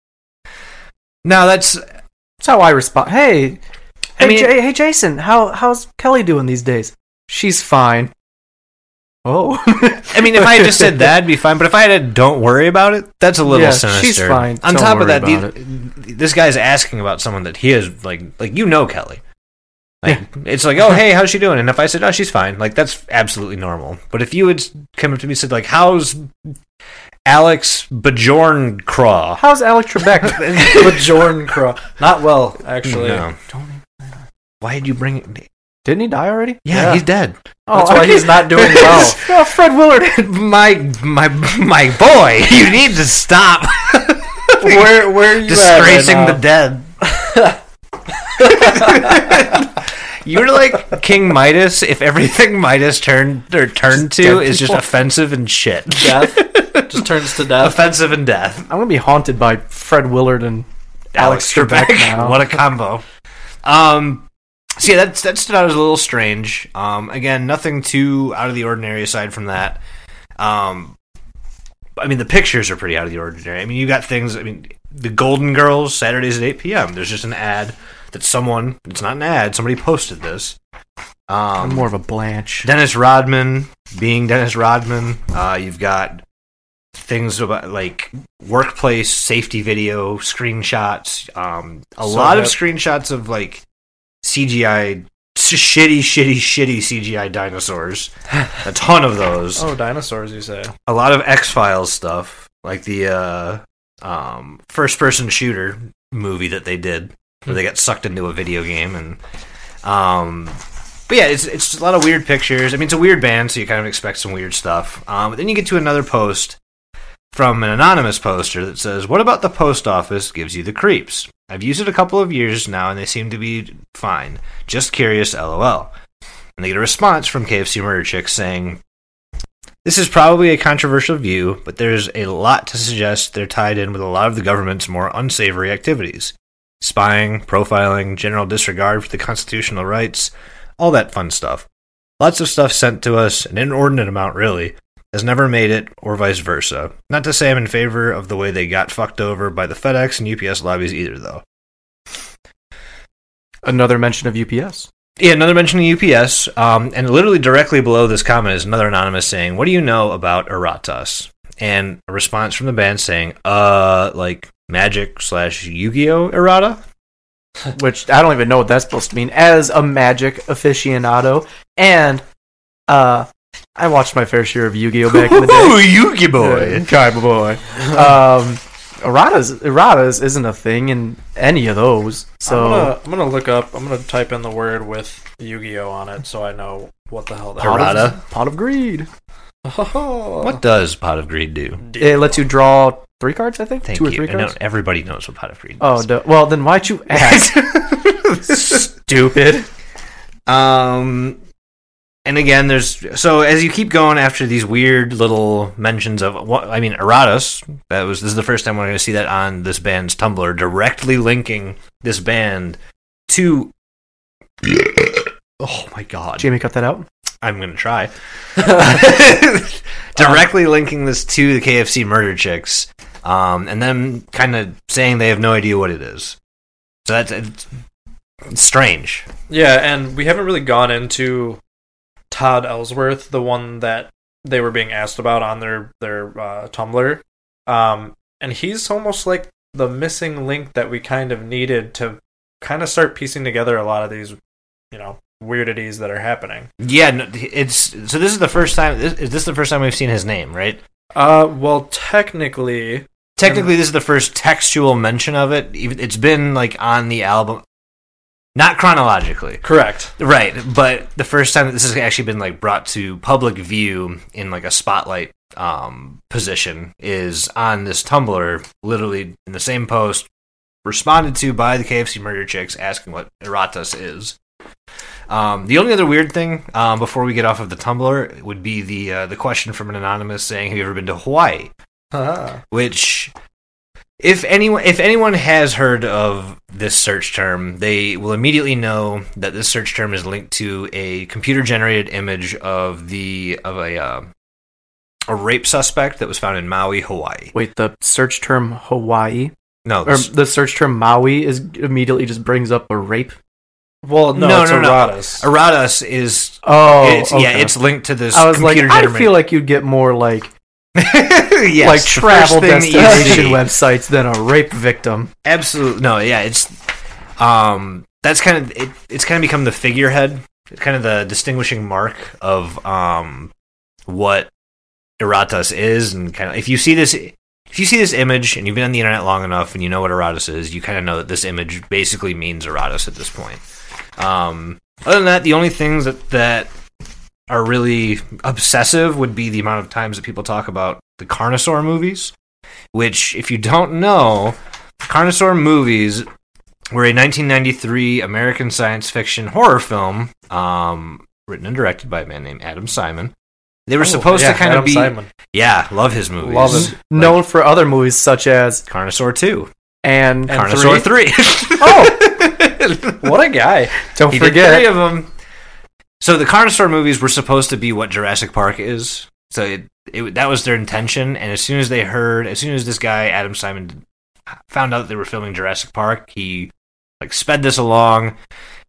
Now, that's, That's how I respond. Hey, hey, I mean- J- hey, Jason, how how's Kelly doing these days? She's fine. Oh, I mean, if I had just said that, it'd be fine, but if I had a don't worry about it, that's a little Yeah, sinister. she's fine, On don't top of that, this guy's asking about someone that he is, like, like you know Kelly. Like, it's like, oh, hey, how's she doing? And if I said, oh, she's fine, like, that's absolutely normal. But if you had come up to me and said, like, how's Alex Bajorn Craw? how's Alex Trebek? With Jordan Crow. Not well, actually. No. Why did you bring it? Didn't he die already? Yeah, Yeah. he's dead. Oh, That's why he's not doing well. oh, Fred Willard. my my my boy, you need to stop where where are you disgracing at the dead. You're like King Midas if everything Midas turned or turned to dead is just offensive and shit. death? Just turns to death. offensive and death. I'm gonna be haunted by Fred Willard and Alex Trebek now. what a combo. Um so yeah, that's that stood out as a little strange. Um again, nothing too out of the ordinary aside from that. Um I mean the pictures are pretty out of the ordinary. I mean you got things I mean the Golden Girls Saturdays at 8 p.m. There's just an ad that someone it's not an ad, somebody posted this. I'm Um more of a Blanche. Dennis Rodman being Dennis Rodman. Uh, you've got things about like workplace safety video screenshots. Um, a So lot of screenshots of like CGI, shitty, shitty, shitty CGI dinosaurs. a ton of those. Oh, dinosaurs, you say? A lot of X Files stuff, like the uh, um, first person shooter movie that they did, where they got sucked into a video game and. Um, but yeah, it's it's a lot of weird pictures. I mean, it's a weird band, so you kind of expect some weird stuff. Um, but then you get to another post from an anonymous poster that says, "What about the post office gives you the creeps? I've used it a couple of years now, and they seem to be fine. Just curious, lol." And they get a response from KFC Murder Chicks saying, "This is probably a controversial view, but there's a lot to suggest they're tied in with a lot of the government's more unsavory activities." Spying, profiling, general disregard for the constitutional rights, all that fun stuff. Lots of stuff sent to us, an inordinate amount, really, has never made it, or vice versa. Not to say I'm in favor of the way they got fucked over by the FedEx and UPS lobbies either, though. Another mention of UPS. Yeah, another mention of UPS, um, and literally directly below this comment is another anonymous saying, "What do you know about Erratas?" And a response from the band saying, "Uh, like Magic slash Yu-Gi-Oh errata." which I don't even know what that's supposed to mean. As a magic aficionado, and uh, I watched my fair share of Yu-Gi-Oh back in the day. Yu-Gi boy! Yeah, Kai boy. Um, erratas, erratas isn't a thing in any of those. So I'm, gonna, I'm gonna look up. I'm gonna type in the word with Yu-Gi-Oh on it, so I know what the hell that pot Errata? of, pot of greed. Oh. What does Pot of Greed do? It lets you draw three cards, I think, Thank two or three I know cards. everybody knows what Pot of Greed Oh, does. duh. well then why'd you ask? Stupid. Um, and again, there's so as you keep going after these weird little mentions of what I mean, Erratas. That was this is the first time we're going to see that on this band's Tumblr, directly linking this band to. Oh my god! Jamie, cut that out. I'm going to try. directly linking this to the KFC Murder Chicks, um, and then kind of saying they have no idea what it is. So that's it's, it's strange. Yeah, and we haven't really gone into Tod Ellsworth, the one that they were being asked about on their their uh, Tumblr. Um, and he's almost like the missing link that we kind of needed to kind of start piecing together a lot of these, you know, weirdities that are happening. Yeah, no, it's so. This is the first time. This, is this the first time we've seen his name? Right? Uh, well, technically, Technically, this is the first textual mention of it. Even it's been like on the album, not chronologically, correct. right? But the first time that this has actually been like brought to public view in like a spotlight um, position is on this Tumblr, literally in the same post, responded to by the KFC Murder Chicks asking what Erratas is. Um, the only other weird thing um, before we get off of the Tumblr would be the uh, the question from an anonymous saying, "Have you ever been to Hawaii?" Ah. which if anyone if anyone has heard of this search term they will immediately know that this search term is linked to a computer generated image of the of a uh, a rape suspect that was found in Maui, Hawaii. Wait, the search term Hawaii No, or the search term Maui is immediately just brings up a rape. Well, no, No, it's no, no. Erratas. Erratas is Oh, it's, yeah, it's linked to this I was like, I feel like you'd get more like yes, like travel first thing that you destination websites than a rape victim. Absolutely no. Yeah, it's um that's kind of it, it's kind of become the figurehead, it's kind of the distinguishing mark of um what Erratas is, and kind of if you see this. If you see this image and you've been on the internet long enough and you know what Erratas is, you kind of know that this image basically means Erratas at this point. Um, other than that, the only things that, that are really obsessive would be the amount of times that people talk about the Carnosaur movies, which, if you don't know, the Carnosaur movies were a 1993 American science fiction horror film, um, written and directed by a man named Adam Simon. They were Oh, supposed yeah, to kind Adam of be, Simon. yeah, love his movies. Love it. Known for other movies such as Carnosaur 2, and, And Carnosaur 3. oh, What a guy! don't he forget three of them. So the Carnosaur movies were supposed to be what Jurassic Park is. So it, it that was their intention. And as soon as they heard, as soon as this guy Adam Simon found out that they were filming Jurassic Park, he like sped this along.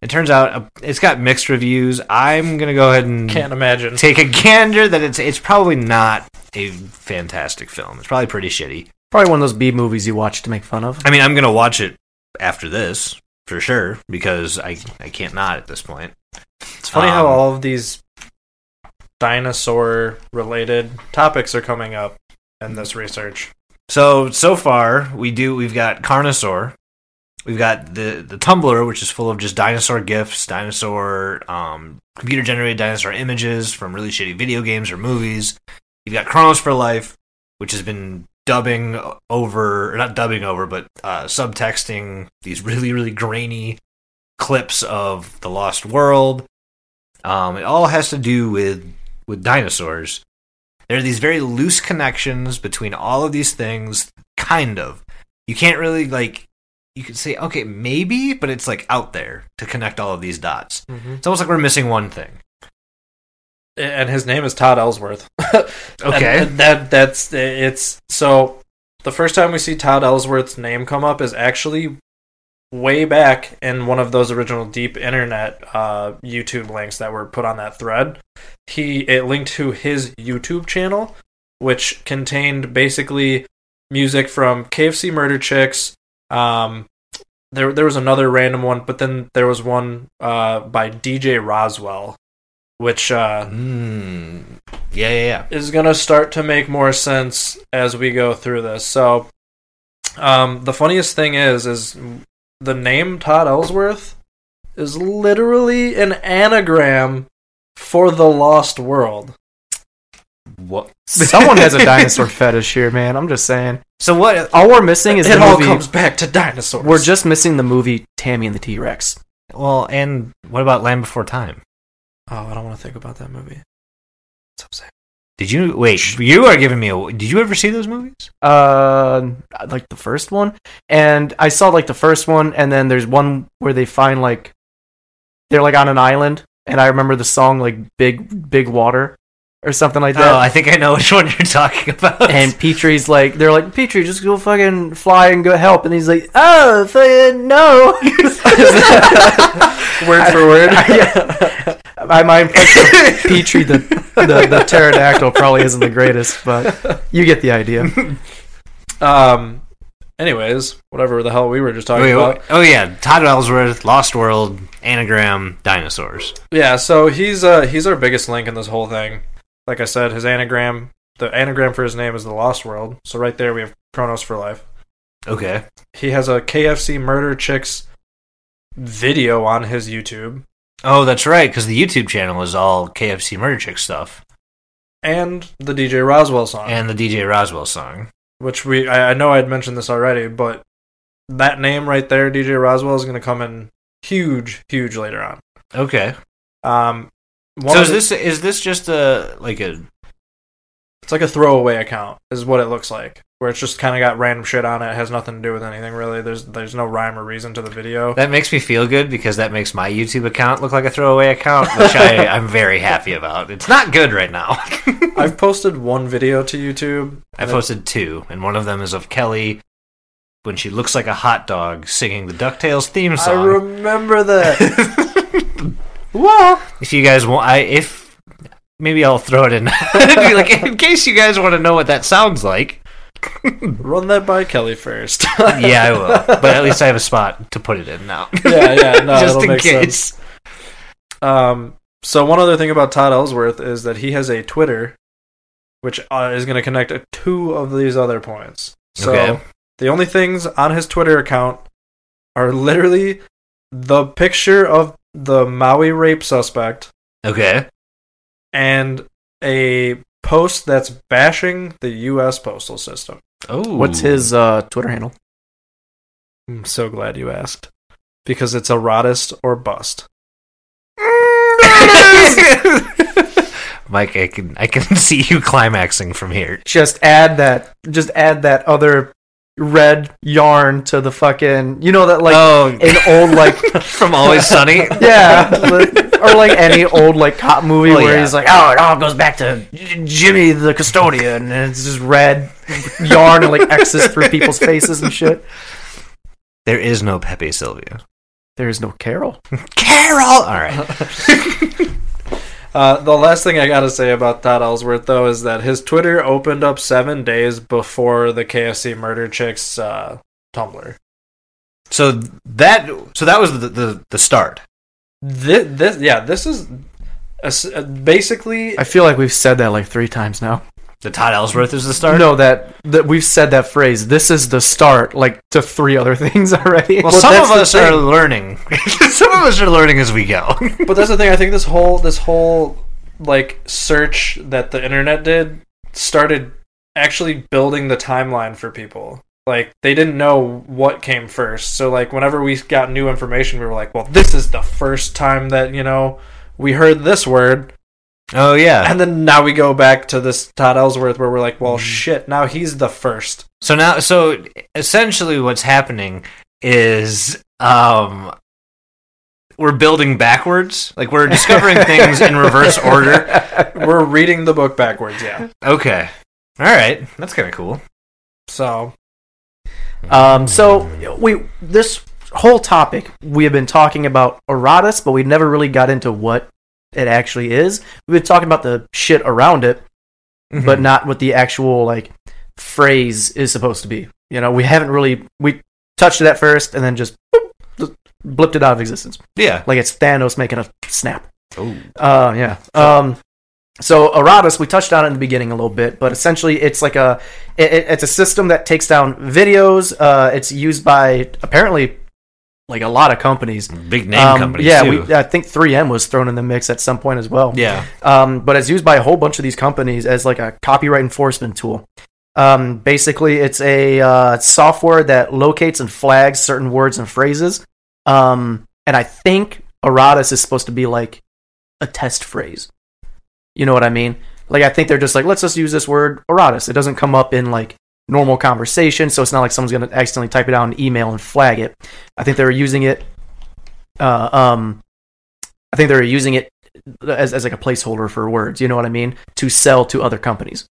It turns out uh, it's got mixed reviews. I'm gonna go ahead and Can't imagine. take a gander that it's it's probably not a fantastic film. It's probably pretty shitty. probably one of those B movies you watch to make fun of. I mean, I'm gonna watch it after this for sure because I I can't not at this point. It's funny how Um, all of these dinosaur related topics are coming up in this research. So so far we do we've got Carnosaur, we've got the the Tumblr which is full of just dinosaur gifs, dinosaur um, computer generated dinosaur images from really shitty video games or movies. You've got Chronos for Life, which has been dubbing over or not dubbing over but uh, subtexting these really really grainy clips of the Lost World. Um, it all has to do with with dinosaurs. There are these very loose connections between all of these things, kind of. You can't really like you could say, okay, maybe, but it's like out there to connect all of these dots. Mm-hmm. It's almost like we're missing one thing. And his name is Tod Ellsworth. Okay. And that that's it's so the first time we see Tod Ellsworth's name come up is actually way back in one of those original deep internet uh, YouTube links that were put on that thread. He it linked to his YouTube channel, which contained basically music from KFC Murder Chicks. Um, there there was another random one, but then there was one uh, by DJ Rozzwell, which uh, Mm. Yeah, yeah, yeah. is going to start to make more sense as we go through this. So, um, the funniest thing is, is the name Tod Ellsworth is literally an anagram for the Lost World. What? Someone has a dinosaur fetish here, man. I'm just saying. So what? All we're missing is it the all movie. comes back to dinosaurs. We're just missing the movie Tammy and the T Rex. Well, and what about Land Before Time? oh, I don't want to think about that movie. So sad. Did you wait? You are giving me a. Did you ever see those movies? Uh, like the first one, and I saw like the first one, and then there's one where they find like they're like on an island, and I remember the song like "Big Big Water" or something like that. Oh. I think I know which one you're talking about. and Petrie's like, they're like, Petrie, just go fucking fly and go help. And he's like, oh, fucking no. Word for word. yeah. My, my impression of Petrie, the, the, the pterodactyl, probably isn't the greatest, but you get the idea. Um. Anyways, whatever the hell we were just talking Wait, about. oh yeah, Tod Ellsworth, Lost World, Anagram, Dinosaurs. Yeah, so he's uh he's our biggest link in this whole thing. Like I said, his anagram the anagram for his name is the Lost World. So right there we have Chronos for life. Okay. He has a KFC Murder Chicks video on his YouTube, Oh, that's right, because the YouTube channel is all KFC Murder Chick stuff and the DJ Rozzwell song. and the DJ Rozzwell song. which we I, I know I'd mentioned this already, but that name right there, DJ Rozzwell, is going to come in huge, huge later on. Okay. Um, So is the- this is this just a like a It's like a throwaway account, is what it looks like, where it's just kind of got random shit on it. it. Has nothing to do with anything really. There's there's no rhyme or reason to the video. that makes me feel good because that makes my YouTube account look like a throwaway account, which I I'm very happy about. It's not good right now. I've posted one video to YouTube. I and it- posted two, and one of them is of Kelly when she looks like a hot dog singing the Ducktales theme song. I remember that. Well, if you guys want, I if maybe I'll throw it in, like in case you guys want to know what that sounds like. Run that by Kelly first. Yeah, I will, but at least I have a spot to put it in now, yeah, yeah, no, just in case. sense. Um, so one other thing about Tod Ellsworth is that he has a Twitter, which uh, is going to connect two of these other points. So Okay. the only things on his Twitter account are literally the picture of the Maui rape suspect Okay, and a post that's bashing the U.S. postal system. oh, what's his uh, Twitter handle? I'm so glad you asked because it's erodist or bust. Mike? I can I can see you climaxing from here. Just add that. Just add that other red yarn to the fucking. You know that like oh, an old like from Always Sunny. yeah, like- or like any old like cop movie Well, where yeah. he's like, oh, it all goes back to Jimmy the custodian, and it's just red yarn and like X's through people's faces and shit. There is no Pepe Silvia. There's no Carol. Carol. All right. Uh, the last thing I gotta say about Tod Ellsworth, though, is that his Twitter opened up seven days before the KFC Murder Chicks uh, Tumblr. So that so that was the the, the start. This, this, yeah, this is a s- uh, basically. I feel like we've said that like three times now. The Tod Ellsworth is the start. No, that that we've said that phrase. This is the start, like to three other things already. Well, Well, some of the us are learning. some of us are learning as we go. But that's the thing. I think this whole this whole like search that the internet did started actually building the timeline for people. Like they didn't know what came first. So like whenever we got new information, we were like, "Well, this is the first time that you know we heard this word." oh yeah. And then now we go back to this Tod Ellsworth where we're like, "Well, shit, now he's the first. So now, so essentially, what's happening is um, we're building backwards. Like we're discovering things in reverse order. We're reading the book backwards." Yeah. Okay. All right. That's kind of cool. So Um, so we this whole topic we have been talking about Erratas, but we've never really got into what it actually is. We've been talking about the shit around it, but not what the actual like phrase is supposed to be. You know, we haven't really we touched it at first and then just boop, just blipped it out of existence, yeah. like it's Thanos making a snap. Oh. Uh, yeah. Um, so Erratas, we touched on it in the beginning a little bit, but essentially it's like a it, it- it's a system that takes down videos. Uh, it's used by apparently like a lot of companies. Big name Um, companies. yeah, too. we, I think 3M was thrown in the mix at some point as well. yeah. Um, but it's used by a whole bunch of these companies as like a copyright enforcement tool. Um, basically, it's a uh, software that locates and flags certain words and phrases. Um, and I think Erratas is supposed to be like a test phrase. You know what I mean? Like I think they're just like, let's just use this word Erratas. It doesn't come up in like normal conversation, so it's not like someone's gonna accidentally type it out in email and flag it. I think they were using it. Uh, um, I think they were using it as, as like a placeholder for words. You know what I mean? To sell to other companies.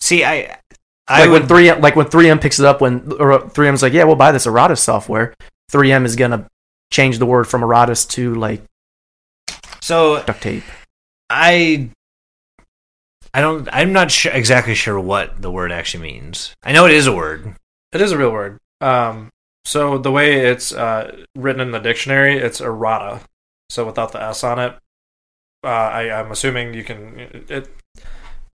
See, I I Like would when three like when 3M picks it up, when or 3M's like, yeah, we'll buy this Erratas software. 3M is gonna change the word from Erratas to like so duct tape. I I don't I'm not sure exactly sure what the word actually means. I know it is a word. It is a real word. Um, so the way it's uh, written in the dictionary, it's errata. So without the s on it, uh, I, I'm assuming you can. It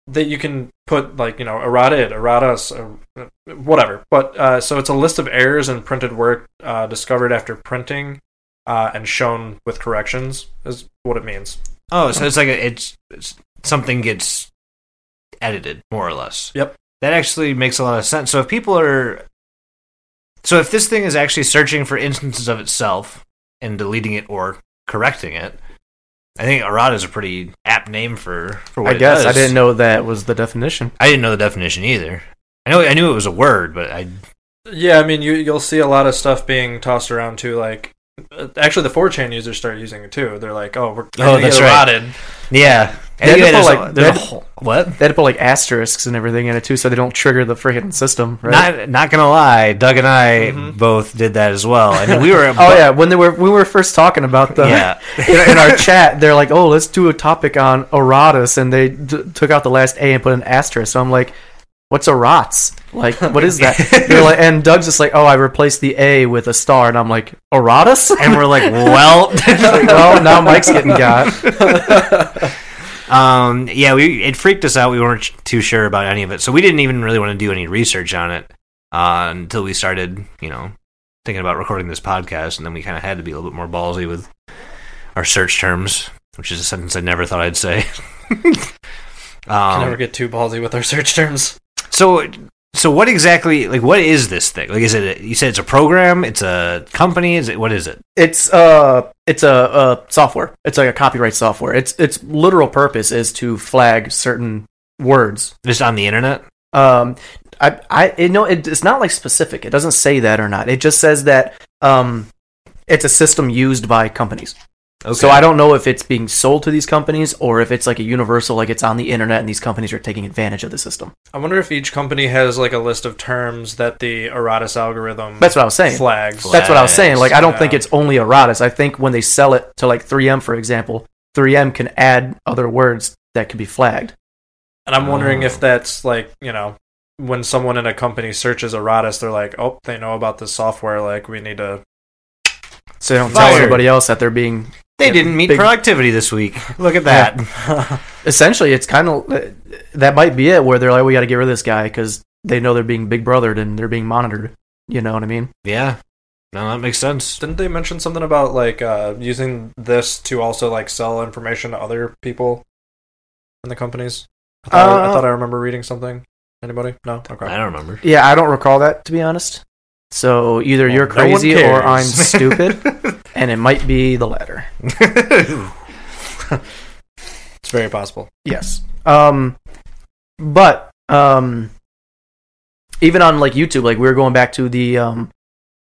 that you can put like you know errated, erratus, uh, whatever. But uh, so it's a list of errors in printed work uh, discovered after printing uh, and shown with corrections is what it means. Oh, so it's like a, it's, it's something gets edited more or less. Yep. That actually makes a lot of sense. So if people are so if this thing is actually searching for instances of itself and deleting it or correcting it, I think errata is a pretty apt name for for what I guess I didn't know that was the definition. I didn't know the definition either. I know I knew it was a word, but I Yeah, I mean you you'll see a lot of stuff being tossed around too. Like uh, actually, the 4chan users start using it too. They're like, oh, we're Oh, that's get right. yeah. They had to Anyway, put, a- like- they had to- whole- what? They had to put like asterisks and everything in it too, so they don't trigger the freaking system, right? Not not gonna lie, Doug and I Mhm. both did that as well. I mean, we were oh yeah, when they were we were first talking about the yeah. in, in our chat, they're like, "Oh, let's do a topic on erratas," and they d- took out the last A and put an asterisk. So I'm like, "What's errats? Like, what is that?" Like, and Doug's just like, "Oh, I replaced the A with a star," and I'm like, "Erratus?" and we're like, well, well, now Mike's getting got. Um, yeah, we it freaked us out. We weren't too sure about any of it, so we didn't even really want to do any research on it uh, until we started, you know, thinking about recording this podcast, and then we kind of had to be a little bit more ballsy with our search terms, which is a sentence I never thought I'd say. Can um, never get too ballsy with our search terms. So, so what exactly? Like, what is this thing? Like, is it? A, you said it's a program? It's a company? Is it? What is it? It's uh, it's a, uh software. It's like a copyright software. Its its literal purpose is to flag certain words Just on the internet? Um, I, I, it, no, it, it's not like specific. It doesn't say that or not. It just says that um, it's a system used by companies. Okay. So I don't know if it's being sold to these companies or if it's like a universal, like it's on the internet and these companies are taking advantage of the system. I wonder if each company has like a list of terms that the erratas algorithm That's what I was saying. flags. That's what I was saying. Like I don't Yeah. think it's only erratas. I think when they sell it to like 3M, for example, 3M can add other words that can be flagged. And I'm wondering Oh. if that's like, you know, when someone in a company searches erratas, they're like, oh, they know about this software. Like, we need to. So they don't tell Fired. everybody else that they're being They didn't meet Big- productivity this week. Look at that. essentially it's kind of that might be it where they're like we got to get rid of this guy because they know they're being big brothered and they're being monitored you know what i mean yeah. No, that makes sense. Didn't they mention something about like uh, using this to also like sell information to other people in the companies? I thought, I, I Uh, thought I remember reading something. Anybody? No. Okay. I don't remember. yeah i don't recall that to be honest so either Well, you're no crazy or i'm stupid and it might be the latter It's very possible. yes um but um even on like youtube like we were going back to the um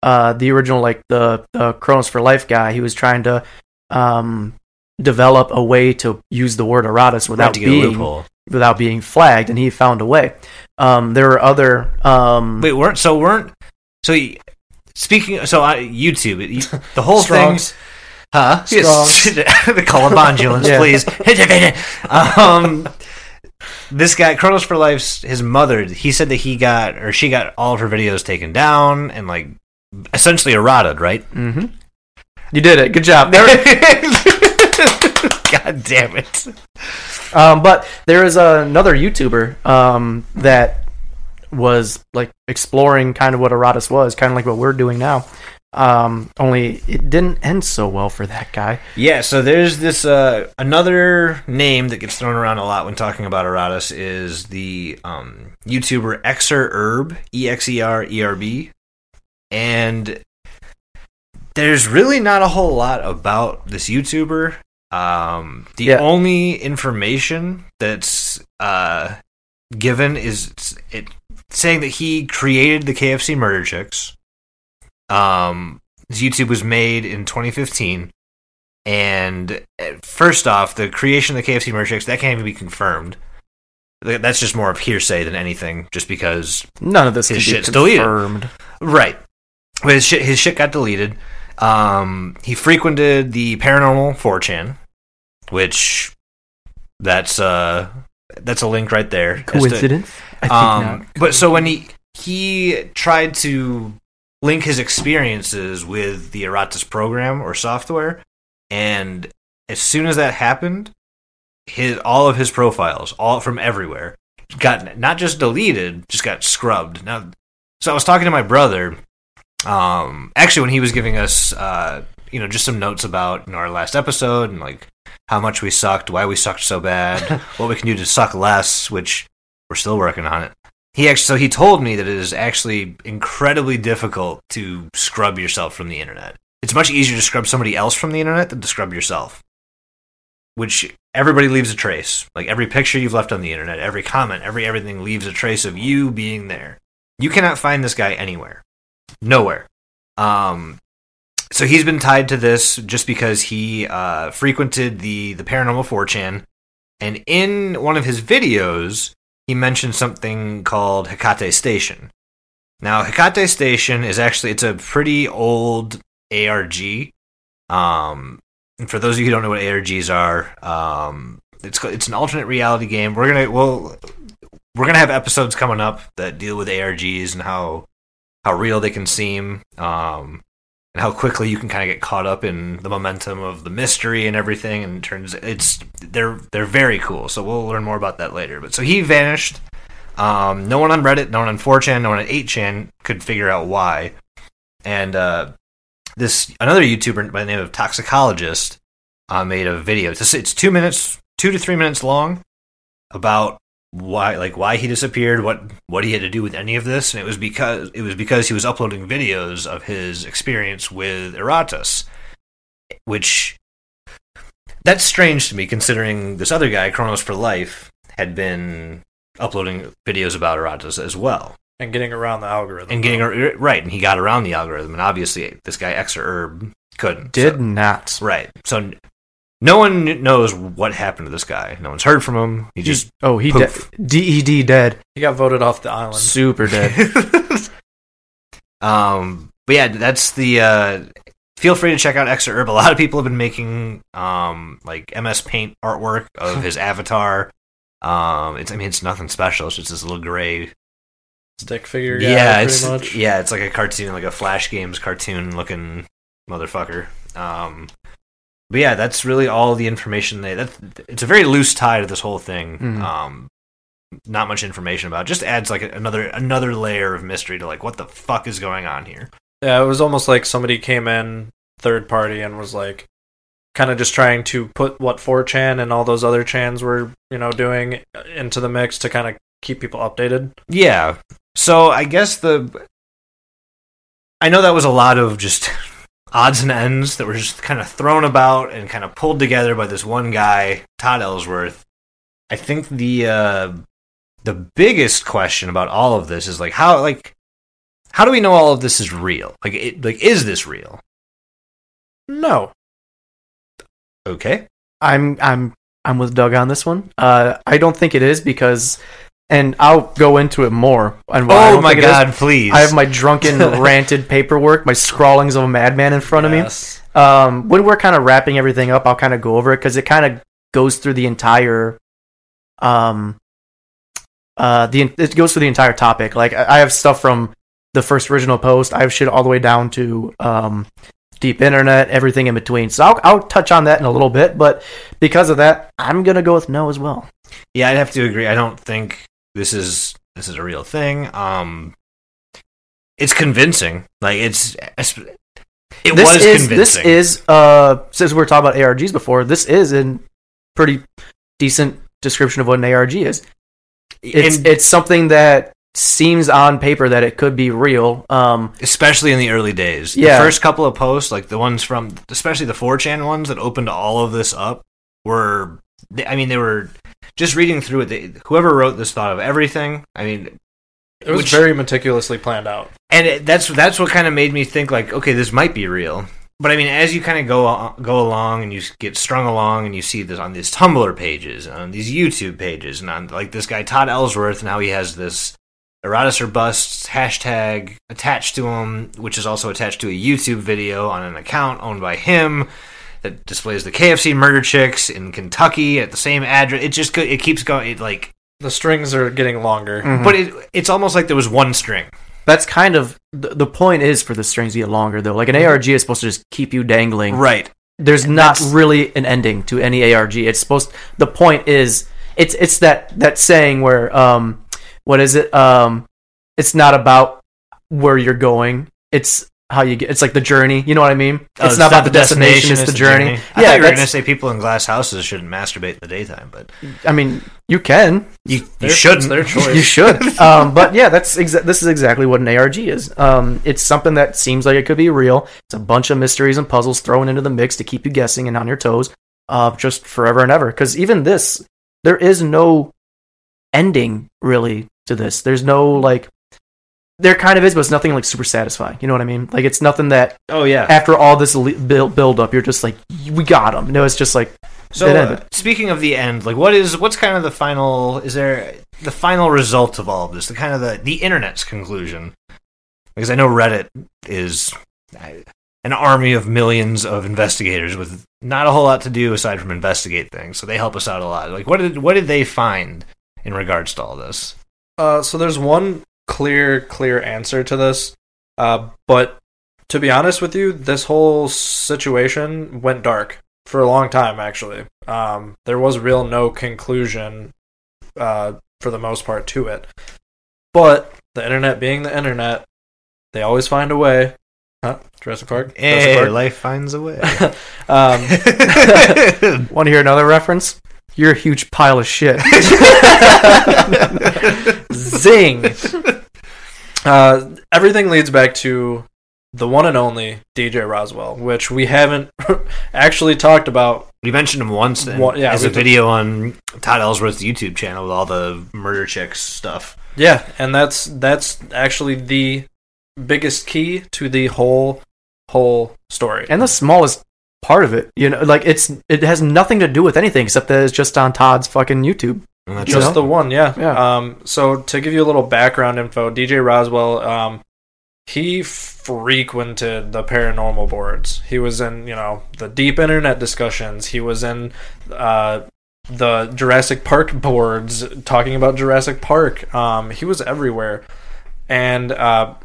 uh the original like the the Chronos for Life guy he was trying to um develop a way to use the word erratas without being without being flagged, and he found a way. Um, there are other. Um, Wait, weren't so weren't so? Speaking, so I, YouTube, the whole thing, huh? Strongs. the Yeah. please. um, this guy, Chronos for Life's his mother. He said that he got or she got all of her videos taken down and like essentially errated, right? hmm You did it. Good job. God damn it! um, but there is another YouTuber um, that was like exploring kind of what Erratas was, kind of like what we're doing now. Um, only it didn't end so well for that guy. Yeah, so there's this uh, another name that gets thrown around a lot when talking about Erratas is the um, YouTuber Exer Herb, E X E R E R B, and there's really not a whole lot about this YouTuber. Um, the Yeah. only information that's uh, given is it saying that he created the KFC Murder Chicks. Um, his YouTube was made in 2015. And uh, first off, the creation of the KFC Murder Chicks, that can't even be confirmed. That's just more of hearsay than anything, just because. None of this His shit's deleted. Right. But his shit, his shit got deleted. Um, he frequented the paranormal 4chan, which that's uh that's a link right there. to- Coincidence? I think um, but so when he he tried to link his experiences with the Erratas program or software, and as soon as that happened, his all of his profiles, all from everywhere, got not just deleted, just got scrubbed. Now, so I was talking to my brother, um, actually when he was giving us, uh, you know, just some notes about you know, our last episode and like how much we sucked, why we sucked so bad, what we can do to suck less, which we're still working on it. He actually, so he told me that it is actually incredibly difficult to scrub yourself from the internet. It's much easier to scrub somebody else from the internet than to scrub yourself. Which everybody leaves a trace. Like every picture you've left on the internet, every comment, every everything leaves a trace of you being there. You cannot find this guy anywhere. Nowhere. Um, so he's been tied to this just because he uh, frequented the the paranormal 4chan, and in one of his videos, he mentioned something called Hecate Station. Now, Hecate Station is actually it's a pretty old ARG. Um, and for those of you who don't know what ARGs are, um, it's it's an alternate reality game. We're gonna we'll we're gonna have episodes coming up that deal with ARGs and how how real they can seem, um, and how quickly you can kind of get caught up in the momentum of the mystery and everything. And it turns it's they're they're very cool. So we'll learn more about that later. But so he vanished. Um, no one on Reddit, no one on 4chan, no one on 8chan could figure out why. And uh, this another YouTuber by the name of Toxicologist uh, made a video. It's, it's two minutes, two to three minutes long, about why like why he disappeared, what what he had to do with any of this, and it was because it was because he was uploading videos of his experience with Erratas, which that's strange to me considering this other guy, Chronos for Life, had been uploading videos about Erratas as well and getting around the algorithm. and getting ar- right, and he got around the algorithm, and obviously this guy Exer Herb couldn't. Did So- not. right. So n- no one knows what happened to this guy. No one's heard from him. He just Oh, he dead. Poof. DED dead. he got voted off the island. Super dead. um. But yeah, that's the. Uh, feel free to check out Extra Herb. A lot of people have been making um like MS Paint artwork of his avatar. Um, it's I mean it's nothing special. It's just this little gray Stick figure guy, yeah, it's much. yeah, it's like a cartoon, like a Flash Games cartoon looking motherfucker. Um, but yeah, that's really all the information they. That it's a very loose tie to this whole thing. Mhm. Um, not much information about. It. Just adds like another another layer of mystery to like what the fuck is going on here. Yeah, it was almost like somebody came in third party and was like kind of just trying to put what 4chan and all those other chans were, you know, doing into the mix to kind of keep people updated. Yeah. So I guess the I know that was a lot of just odds and ends that were just kind of thrown about and kind of pulled together by this one guy, Tod Ellsworth. I think the uh the biggest question about all of this is like how like how do we know all of this is real? Like it like is this real? No. Okay. I'm I'm I'm with Doug on this one. Uh, I don't think it is because, and I'll go into it more. And Oh my think it is. god, please. I have my drunken ranted paperwork, my scrawlings of a madman in front of me. Um, when we're kind of wrapping everything up, I'll kind of go over it because it kind of goes through the entire, um, uh, the it goes through the entire topic. Like I I have stuff from the first original post. I have shit all the way down to um, deep internet, everything in between. So I'll I'll touch on that in a little bit, but because of that, I'm gonna go with no as well. Yeah, I'd have to agree. I don't think this is this is a real thing. Um, it's convincing. Like it's it this was is convincing. this is uh since we were talking about ARGs before, this is a pretty decent description of what an ARG is. It's And it's something that seems on paper that it could be real. Um, especially in the early days. Yeah. The first couple of posts, like the ones from, especially the 4chan ones that opened all of this up, were, I mean, they were just reading through it. They, whoever wrote this thought of everything. I mean, It was Which- very meticulously planned out. and it, that's that's what kind of made me think like, okay, this might be real. But I mean, as you kind of go go along and you get strung along and you see this on these Tumblr pages, and on these YouTube pages, and on like this guy Tod Ellsworth, and how he has this Erratas or Busts hashtag attached to him, which is also attached to a YouTube video on an account owned by him that displays the KFC murder chicks in Kentucky at the same address. It just it keeps going. It like, The strings are getting longer. Mhm. but it it's almost like there was one string. that's kind of the, the point is for the strings to get longer though. Like an ARG is supposed to just keep you dangling Right. there's not really an ending to any ARG. It's supposed. The point is, it's it's that that saying where um, what is it? Um, it's not about where you're going. It's how you get. It's like the journey. You know what I mean? Oh, it's not about the destination. It's the journey. I Yeah, thought you were going to say people in glass houses shouldn't masturbate in the daytime, but I mean, you can. you, you Their- shouldn't. their choice. You should. um, but yeah, that's exa- this is exactly what an ARG is. Um, it's something that seems like it could be real. It's a bunch of mysteries and puzzles thrown into the mix to keep you guessing and on your toes, uh, just forever and ever. Because even this, there is no ending really to this. There's no like. There kind of is, but it's nothing like super satisfying. You know what I mean? Like it's nothing that oh yeah. after all this build build up, you're just like, we got him. No, it's just like So uh, speaking of the end, like what is what's kind of the final? Is there the final result of all of this? The kind of the the internet's conclusion? Because I know Reddit is an army of millions of investigators with not a whole lot to do aside from investigate things. So they help us out a lot. Like what did what did they find in regards to all this? Uh, so there's one clear, clear answer to this. Uh, but to be honest with you, this whole situation went dark for a long time. Actually, um, there was real no conclusion uh, for the most part to it. But the internet being the internet, they always find a way. Huh? Jurassic Park. Jurassic Hey, Park? life finds a way. Want um, to hear another reference? You're a huge pile of shit. Zing. Uh, everything leads back to the one and only DJ Rozzwell, which we haven't actually talked about. We mentioned him once. In, What- yeah, as we a did. video on Tod Ellsworth's YouTube channel with all the murder chicks stuff. Yeah, and that's that's actually the biggest key to the whole whole story. and the smallest part of it. You know, like it's it has nothing to do with anything except that it's just on Tod's fucking YouTube. And that's You just know? the one, yeah. Yeah. Um, so to give you a little background info, DJ Rozzwell, um, he frequented the paranormal boards. He was in, you know, the deep internet discussions. He was in uh, the Jurassic Park boards talking about Jurassic Park. Um, he was everywhere, and uh,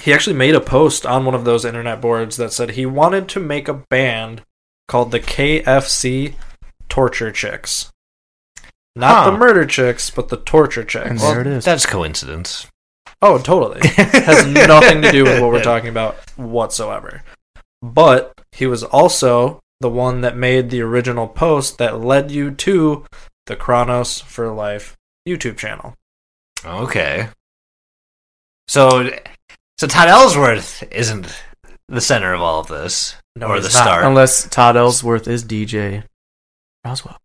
he actually made a post on one of those internet boards that said he wanted to make a band called the KFC Torture Chicks. Not Huh. the murder chicks, but the torture chicks. And there it is. That's coincidence. Oh, totally. Has nothing to do with what we're talking about whatsoever. But he was also the one that made the original post that led you to the Chronos for Life YouTube channel. Okay. So, so Tod Ellsworth isn't the center of all of this, No, or he's the not. star. Unless Tod Ellsworth is DJ Rozzwell.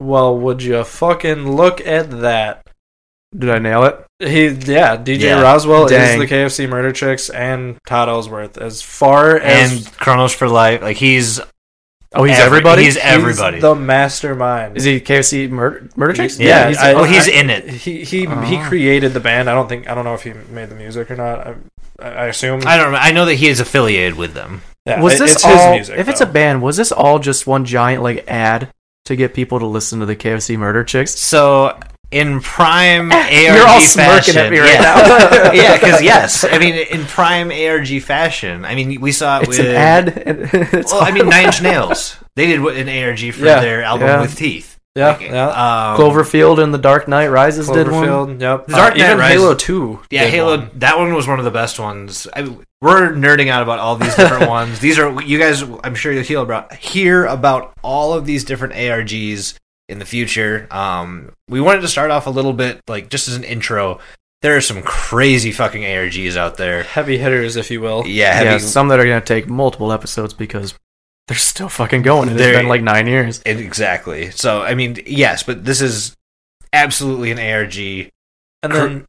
Well, would you fucking look at that? Did I nail it? He, yeah, DJ Yeah. Rozzwell Dang. is the KFC Murder Chicks and Tod Ellsworth. As far as and Chronos for Life, like he's Oh, he's every- everybody. He's everybody. the mastermind. is he KFC murder murder chicks? yeah, he's, I- oh, he's I- in it. He he he Oh. created the band. I don't think I don't know if he made the music or not. I, I assume. I don't. know. I know that he is affiliated with them. yeah, was it- this it's all? his music? if it's a band, was this all just one giant like ad to get people to listen to the KFC murder chicks? So in prime ARG You're all smirking fashion, at me right yeah. now. yeah, because yes, I mean in prime ARG fashion. I mean we saw it It's with an ad. Well, I mean Nine Inch Nails. They did an ARG for Yeah, their album yeah. with Teeth. Yeah, Like, yeah. Um, Cloverfield and The Dark Knight Rises did one. Cloverfield. Yep. The Dark Uh, Knight even Rises- Halo Two. Yeah, did Halo. one. That one was one of the best ones. I, we're nerding out about all these different ones. These are you guys. I'm sure you'll hear about hear about all of these different ARGs in the future. Um, we wanted to start off a little bit like just as an intro. There are some crazy fucking ARGs out there. Heavy hitters, if you will. Yeah, Yeah, some that are going to take multiple episodes because they're still fucking going. and It's They're- been like nine years. exactly. So I mean, yes, but this is absolutely an ARG. And then,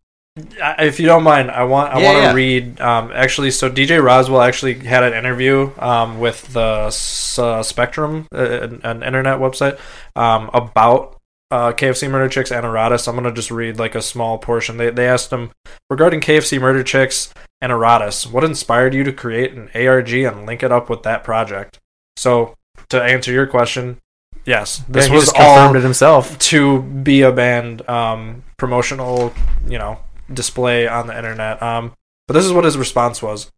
I- if you don't mind, I want I Yeah, want to yeah. read. Um, actually, so DJ Rozzwell actually had an interview um, with the S- uh, Spectrum, uh, an, an internet website, um, about uh, KFC Murder Chicks and Erratas. I'm gonna just read like a small portion. They they asked him regarding KFC Murder Chicks and Erratas, what inspired you to create an ARG and link it up with that project? So to answer your question, yes, this Yeah, was all confirmed it himself. to be a band um, promotional, you know, display on the internet. Um, but this is what his response was.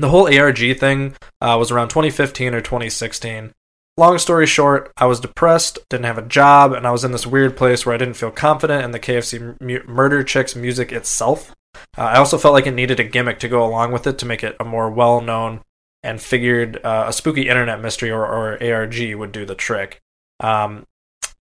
the whole ARG thing uh, was around 2015 or 2016. Long story short, I was depressed, didn't have a job, and I was in this weird place where I didn't feel confident in the KFC mu- Murder Chicks music itself. Uh, I also felt like it needed a gimmick to go along with it to make it a more well known and figured uh, a spooky internet mystery or, or ARG would do the trick. Um,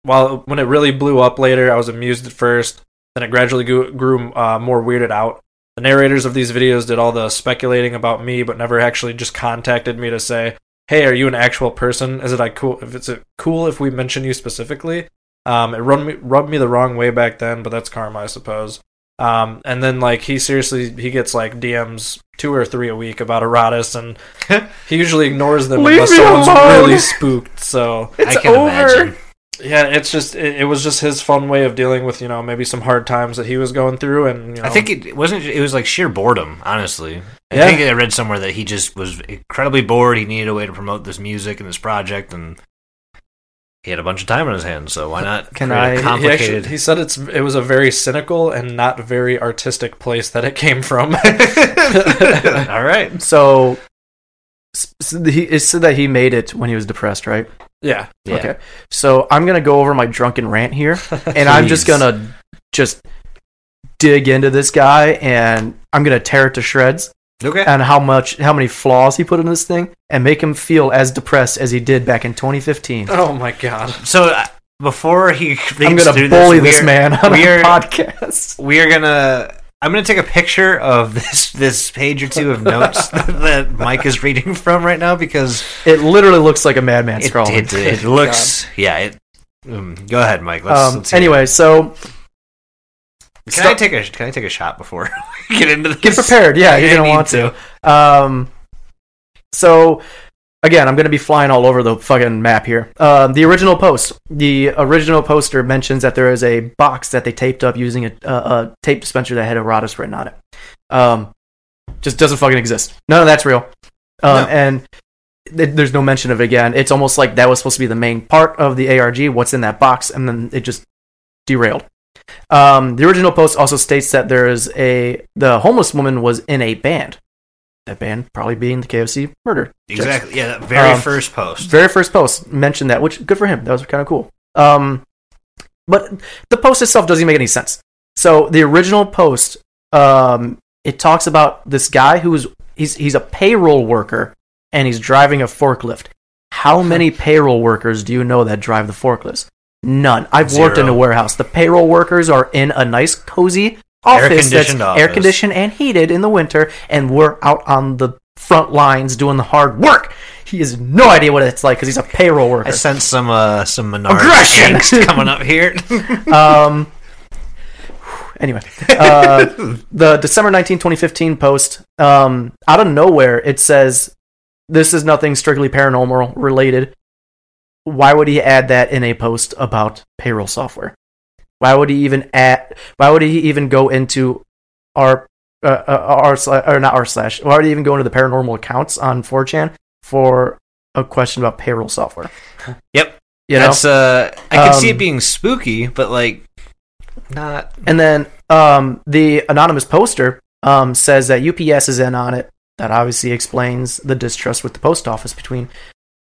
while when it really blew up later, I was amused at first. Then it gradually grew, grew uh, more weirded out. The narrators of these videos did all the speculating about me, but never actually just contacted me to say, "Hey, are you an actual person? Is it I cool? If it's it cool if we mention you specifically?" Um, it rubbed me rubbed me the wrong way back then, but that's karma, I suppose. Um, and then like he seriously he gets like DMs two or three a week about Erratas, and he usually ignores them Leave unless me someone's alone. really spooked. So It's I can over. imagine. yeah, it's just it, it was just his fun way of dealing with you know maybe some hard times that he was going through, and you know, I think it wasn't. It was like sheer boredom, honestly. I Yeah. think I read somewhere that he just was incredibly bored. He needed a way to promote this music and this project, and he had a bunch of time on his hands. So why not Can create I- a he he, complicated? actually, he said it's it was a very cynical and not very artistic place that it came from. All right. So, s- s- he, it said that he made it when he was depressed, right? yeah, Yeah. Okay. So I'm gonna go over my drunken rant here, and I'm just gonna just dig into this guy, and I'm gonna tear it to shreds, Okay. and how much, how many flaws he put in this thing, and make him feel as depressed as he did back in 2015. Oh my god. So uh, before he I'm gonna through bully this, this we are- man on we a are- podcast. we are gonna. I'm gonna take a picture of this this page or two of notes that Mike is reading from right now because It literally looks like a madman it, scrawling. it, it looks yeah. It, um, go ahead, Mike. Let's, um, let's hear it. anyway, so Can I take a Can I take a shot before we get into this? get prepared. Yeah, you're I gonna want to. Um, so again, I'm gonna be flying all over the fucking map here. Um, the original post, the original poster mentions that there is a box that they taped up using a, a, a tape dispenser that had Erratas written on it. Um, just doesn't fucking exist. None of that's real. Um, No. and th- there's no mention of it again. It's almost like that was supposed to be the main part of the ARG. What's in that box, and then it just derailed. Um, the original post also states that there is a the homeless woman was in a band. That band probably being the KFC murder. Exactly. Yeah, that very Um, first post. Very first post mentioned that, which good for him. That was kind of cool. Um, but the post itself doesn't make any sense. So the original post, um, it talks about this guy who's he's he's a payroll worker and he's driving a forklift. How many payroll workers do you know that drive the forklifts? None. I've worked in a warehouse. The payroll workers are in a nice, cozy office that's Air-conditioned air conditioned and heated in the winter, and we're out on the front lines doing the hard work. He has no idea what it's like because he's a payroll worker. I sense some uh some Menard Aggression! coming up here. um anyway uh the december 19 2015 post um out of nowhere it says this is nothing strictly paranormal related why would he add that in a post about payroll software why would he even add why would he even go into our uh, uh, r slash or not r slash why would he even go into the paranormal accounts on 4chan for a question about payroll software Yep. you know uh I can see Um, it being spooky, but like not And then um, the anonymous poster um, says that UPS is in on it. That obviously explains the distrust with the post office between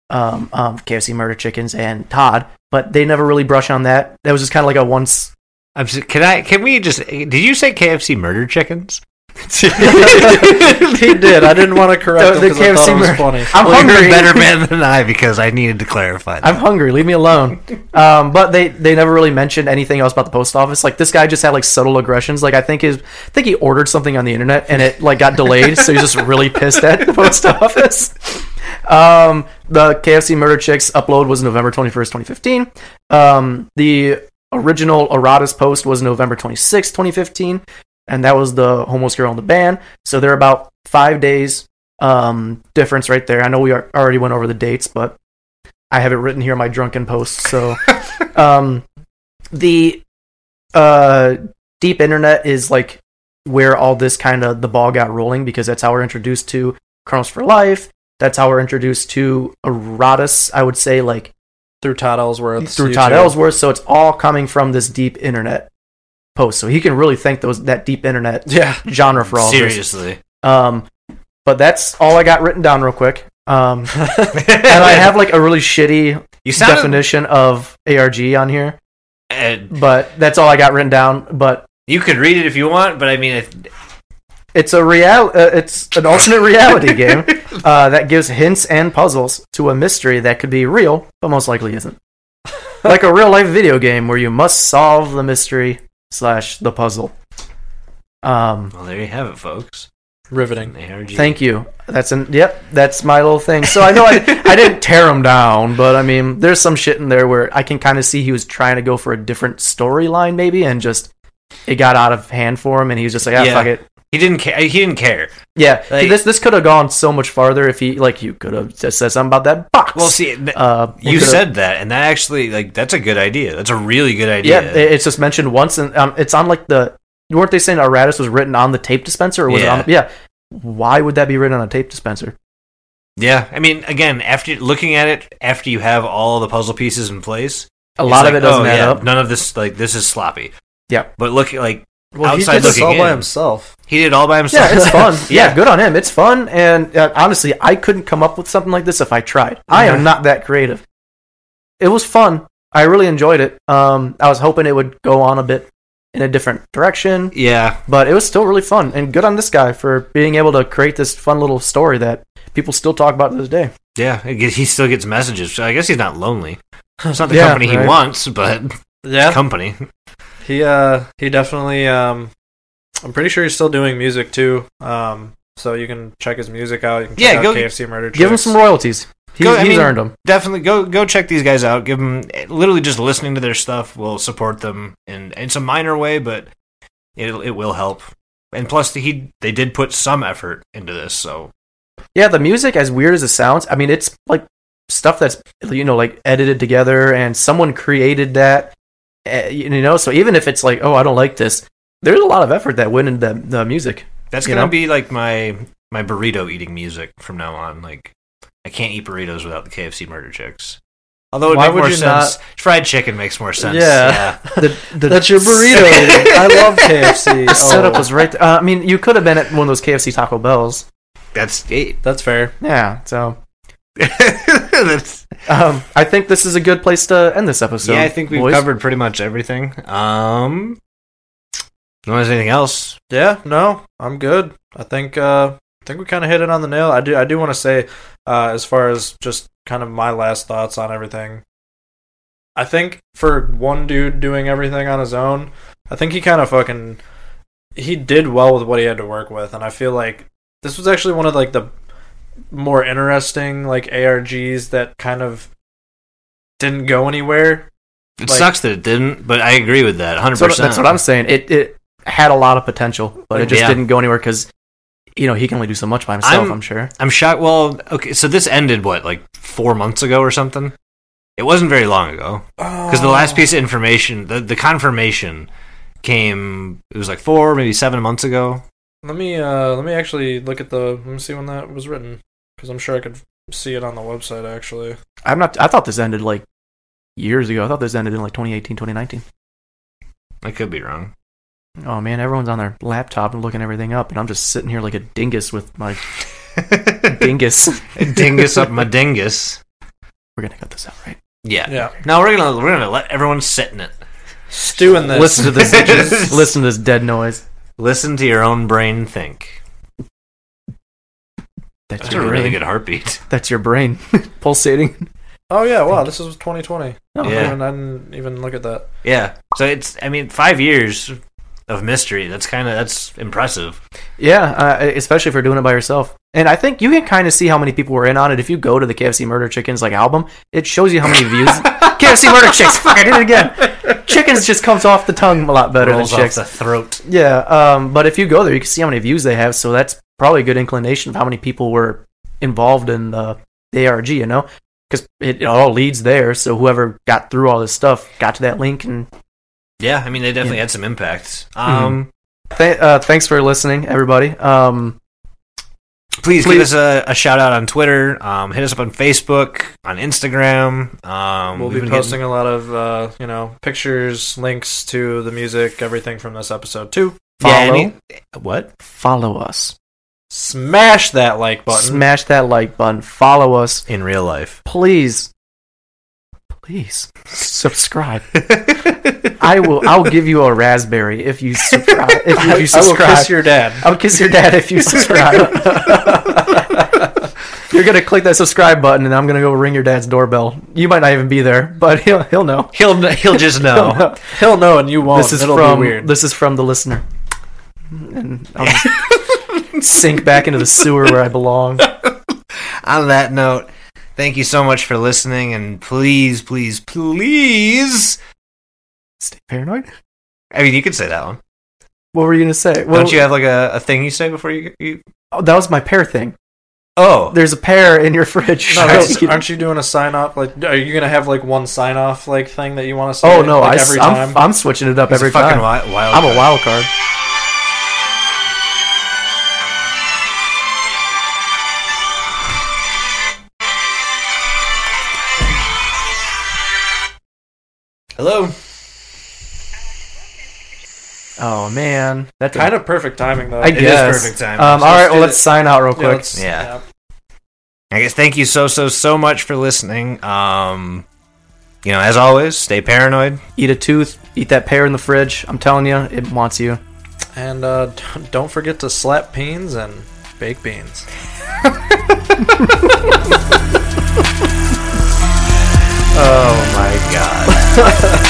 um, um, KFC Murder Chickens and Tod. But they never really brush on that. That was just kind of like a once. I'm s- can I can we just did you say KFC murder chickens? he did. I didn't want to correct The- him the 'cause I thought KFC it was mur- funny. I'm well, you're hungry. a better man than I because I needed to clarify that. I'm hungry. Leave me alone. Um, but they they never really mentioned anything else about the post office. Like this guy just had like subtle aggressions. Like I think his I think he ordered something on the internet and it like got delayed, so he's just really pissed at the post office. Um, the KFC Murder Chicks upload was November 21st, 2015. Um, the original Erratas post was November 26th, 2015, and that was the homeless girl in the band. So they're about five days um, difference right there. I know we are, already went over the dates, but I have it written here in my drunken post. So um, the uh, deep internet is like where all this kind of the ball got rolling because that's how we're introduced to Chronos for Life. That's how we're introduced to Erratas. I would say like through Tod Ellsworth. through Tod Ellsworth. So it's all coming from this deep internet post. So he can really thank those that deep internet Yeah. genre for all this. Seriously. Um, but that's all I got written down real quick. Um, and I have like a really shitty you sounded, definition of ARG on here, uh, but that's all I got written down. But you could read it if you want, but I mean, it, it's a real, uh, it's an alternate reality game uh, that gives hints and puzzles to a mystery that could be real, but most likely isn't. like a real life video game where you must solve the mystery slash the puzzle. Um, well, there you have it, folks. Riveting. ARG. Thank you. That's an yep. That's my little thing. So I know I, I didn't tear him down, but I mean, there's some shit in there where I can kind of see he was trying to go for a different storyline, maybe, and just it got out of hand for him, and he was just like, ah, Yeah. fuck it. He didn't care. He didn't care. Yeah, Like- this this could have gone so much farther if he like you could have said something about that box. Well, see, th- uh, you said that, and that actually, like, that's a good idea. That's a really good idea. yeah. It's just mentioned once, and um, it's on like the weren't they saying Erratas was written on the tape dispenser, or was Yeah. it on? The, yeah. Why would that be written on a tape dispenser? Yeah, I mean, again, after looking at it, after you have all the puzzle pieces in place, A lot like, of it doesn't oh, add yeah, up. None of this, like, this is sloppy. Yeah. But look, like, Well, he did this all by himself. he did it all by himself. Yeah, it's fun. yeah. Yeah. good on him. It's fun, and uh, honestly, I couldn't come up with something like this if I tried. I am not that creative. It was fun. I really enjoyed it. Um, I was hoping it would go on a bit in a different direction, yeah, but it was still really fun. And good on this guy for being able to create this fun little story that people still talk about to this day. yeah. He still gets messages. So I guess he's not lonely. It's not the Yeah, company he right. wants, but Yeah, company. He uh he definitely um I'm pretty sure he's still doing music too. Um so you can check his music out. You can check Yeah, out go- KFC Murder Give him some royalties. He's, Go- he's mean- earned them. Definitely go go check these guys out. Give them literally just listening to their stuff will support them in it's a minor way, but it it will help. And plus, he they did put some effort into this, so Yeah, the music, as weird as it sounds, I mean, it's like stuff that's you know like edited together, and someone created that. Eh, You know, so even if it's like, oh, I don't like this, there's a lot of effort that went into the, the music. that's gonna know? be like my my burrito eating music from now on. Like I can't eat burritos without the KFC Murder Chicks. Although it Why would more you sense. Fried chicken makes more sense. Yeah. The, the, That's your burrito. I love KFC. The setup Oh, was right. There. Uh, I mean, you could have been at one of those KFC Taco Bells. That's it. That's fair. Yeah. So, That's, um, I think this is a good place to end this episode. yeah, I think we've boys. covered pretty much everything. Um, no one has anything else? Yeah, no, I'm good. I think uh I think we kind of hit it on the nail. I do I do want to say uh as far as just kind of my last thoughts on everything. I think for one dude doing everything on his own, I think he kind of fucking he did well with what he had to work with and I feel like this was actually one of like the more interesting like ARGs that kind of didn't go anywhere. It Like- sucks that it didn't, but I agree with that 100%. So that's what I'm saying. It it had a lot of potential, but it just Yeah. didn't go anywhere because you know he can only do so much by himself. I'm, I'm- sure. I'm shocked. Well, okay, so this ended what, like four months ago or something? It wasn't very long ago because the last piece of information, the the confirmation, came. It was like four, maybe seven months ago. Let me uh let me actually look at the let me see when that was written because I'm sure I could see it on the website actually. I'm not. I thought this ended like years ago. I thought this ended in like 2018, 2019. I could be wrong. Oh man, everyone's on their laptop and looking everything up, and I'm just sitting here like a dingus with my dingus. dingus up my dingus. We're gonna cut this out, right? Yeah. Yeah, No, we're gonna we're gonna let everyone sit in it. stew in this. Listen to this. listen to this dead noise. Listen to your own brain think. That's, That's your a brain. really good heartbeat. That's your brain pulsating. Oh yeah, wow, this is 2020. Oh, I, Yeah. didn't I didn't even look at that. Yeah. So it's I mean five years of mystery. That's kind of that's impressive. Yeah, uh, especially if you're doing it by yourself. And I think you can kind of see how many people were in on it. If you go to the KFC Murder Chickens like album, it shows you how many views. KFC Murder Chicks. Fuck, I did it again. Chickens just comes off the tongue a lot better Rolls than off chicks. the throat. Yeah, um, but if you go there, you can see how many views they have. So that's probably a good inclination of how many people were involved in the, the ARG. You know, because it, it all leads there. So whoever got through all this stuff got to that link. And Yeah, I mean they definitely Yeah. had some impact. Um, th- uh, thanks for listening, everybody. Um, please, Please. give us a, a shout out on Twitter. Um, hit us up on Facebook, on Instagram. Um, We'll be been posting a lot of uh, you know pictures, links to the music, everything from this episode too. Getting, yeah, follow, any- what? follow us smash that like button. Smash that like button. Follow us. in real life. Please. Please subscribe. I will. I will give you a raspberry if you subscribe. If you, if you I will kiss your dad. I'll kiss your dad if you subscribe. You're gonna click that subscribe button, and I'm gonna go ring your dad's doorbell. You might not even be there, but he'll he'll know. He'll he'll just know. He'll know and you won't. This is It'll from weird. this is from the listener, and I'll just sink back into the sewer where I belong. On that note, thank you so much for listening, and please, please, please. Stay paranoid. I mean, you could say that one. What were you gonna say? Well, Don't you have like a, a thing you say before you? you... oh, that was my pear thing. Oh, There's a pear in your fridge. No, So that's- you- aren't you doing a sign off? Like, are you gonna have like one sign off like thing that you want to say? oh no, like, I, every am time. I'm switching it up He's a every fucking time. wi- wild I'm a wild card. Hello. Oh man, that kind of perfect timing though. I is guess perfect timing. Um, So all let's well, it. let's sign out real quick. let's- Yeah. I guess thank you so so so much for listening. Um, you know, as always, stay paranoid. Eat a tooth. Eat that pear in the fridge. I'm telling you, it wants you. And uh, don't forget to slap beans and bake beans. Oh my 哈哈。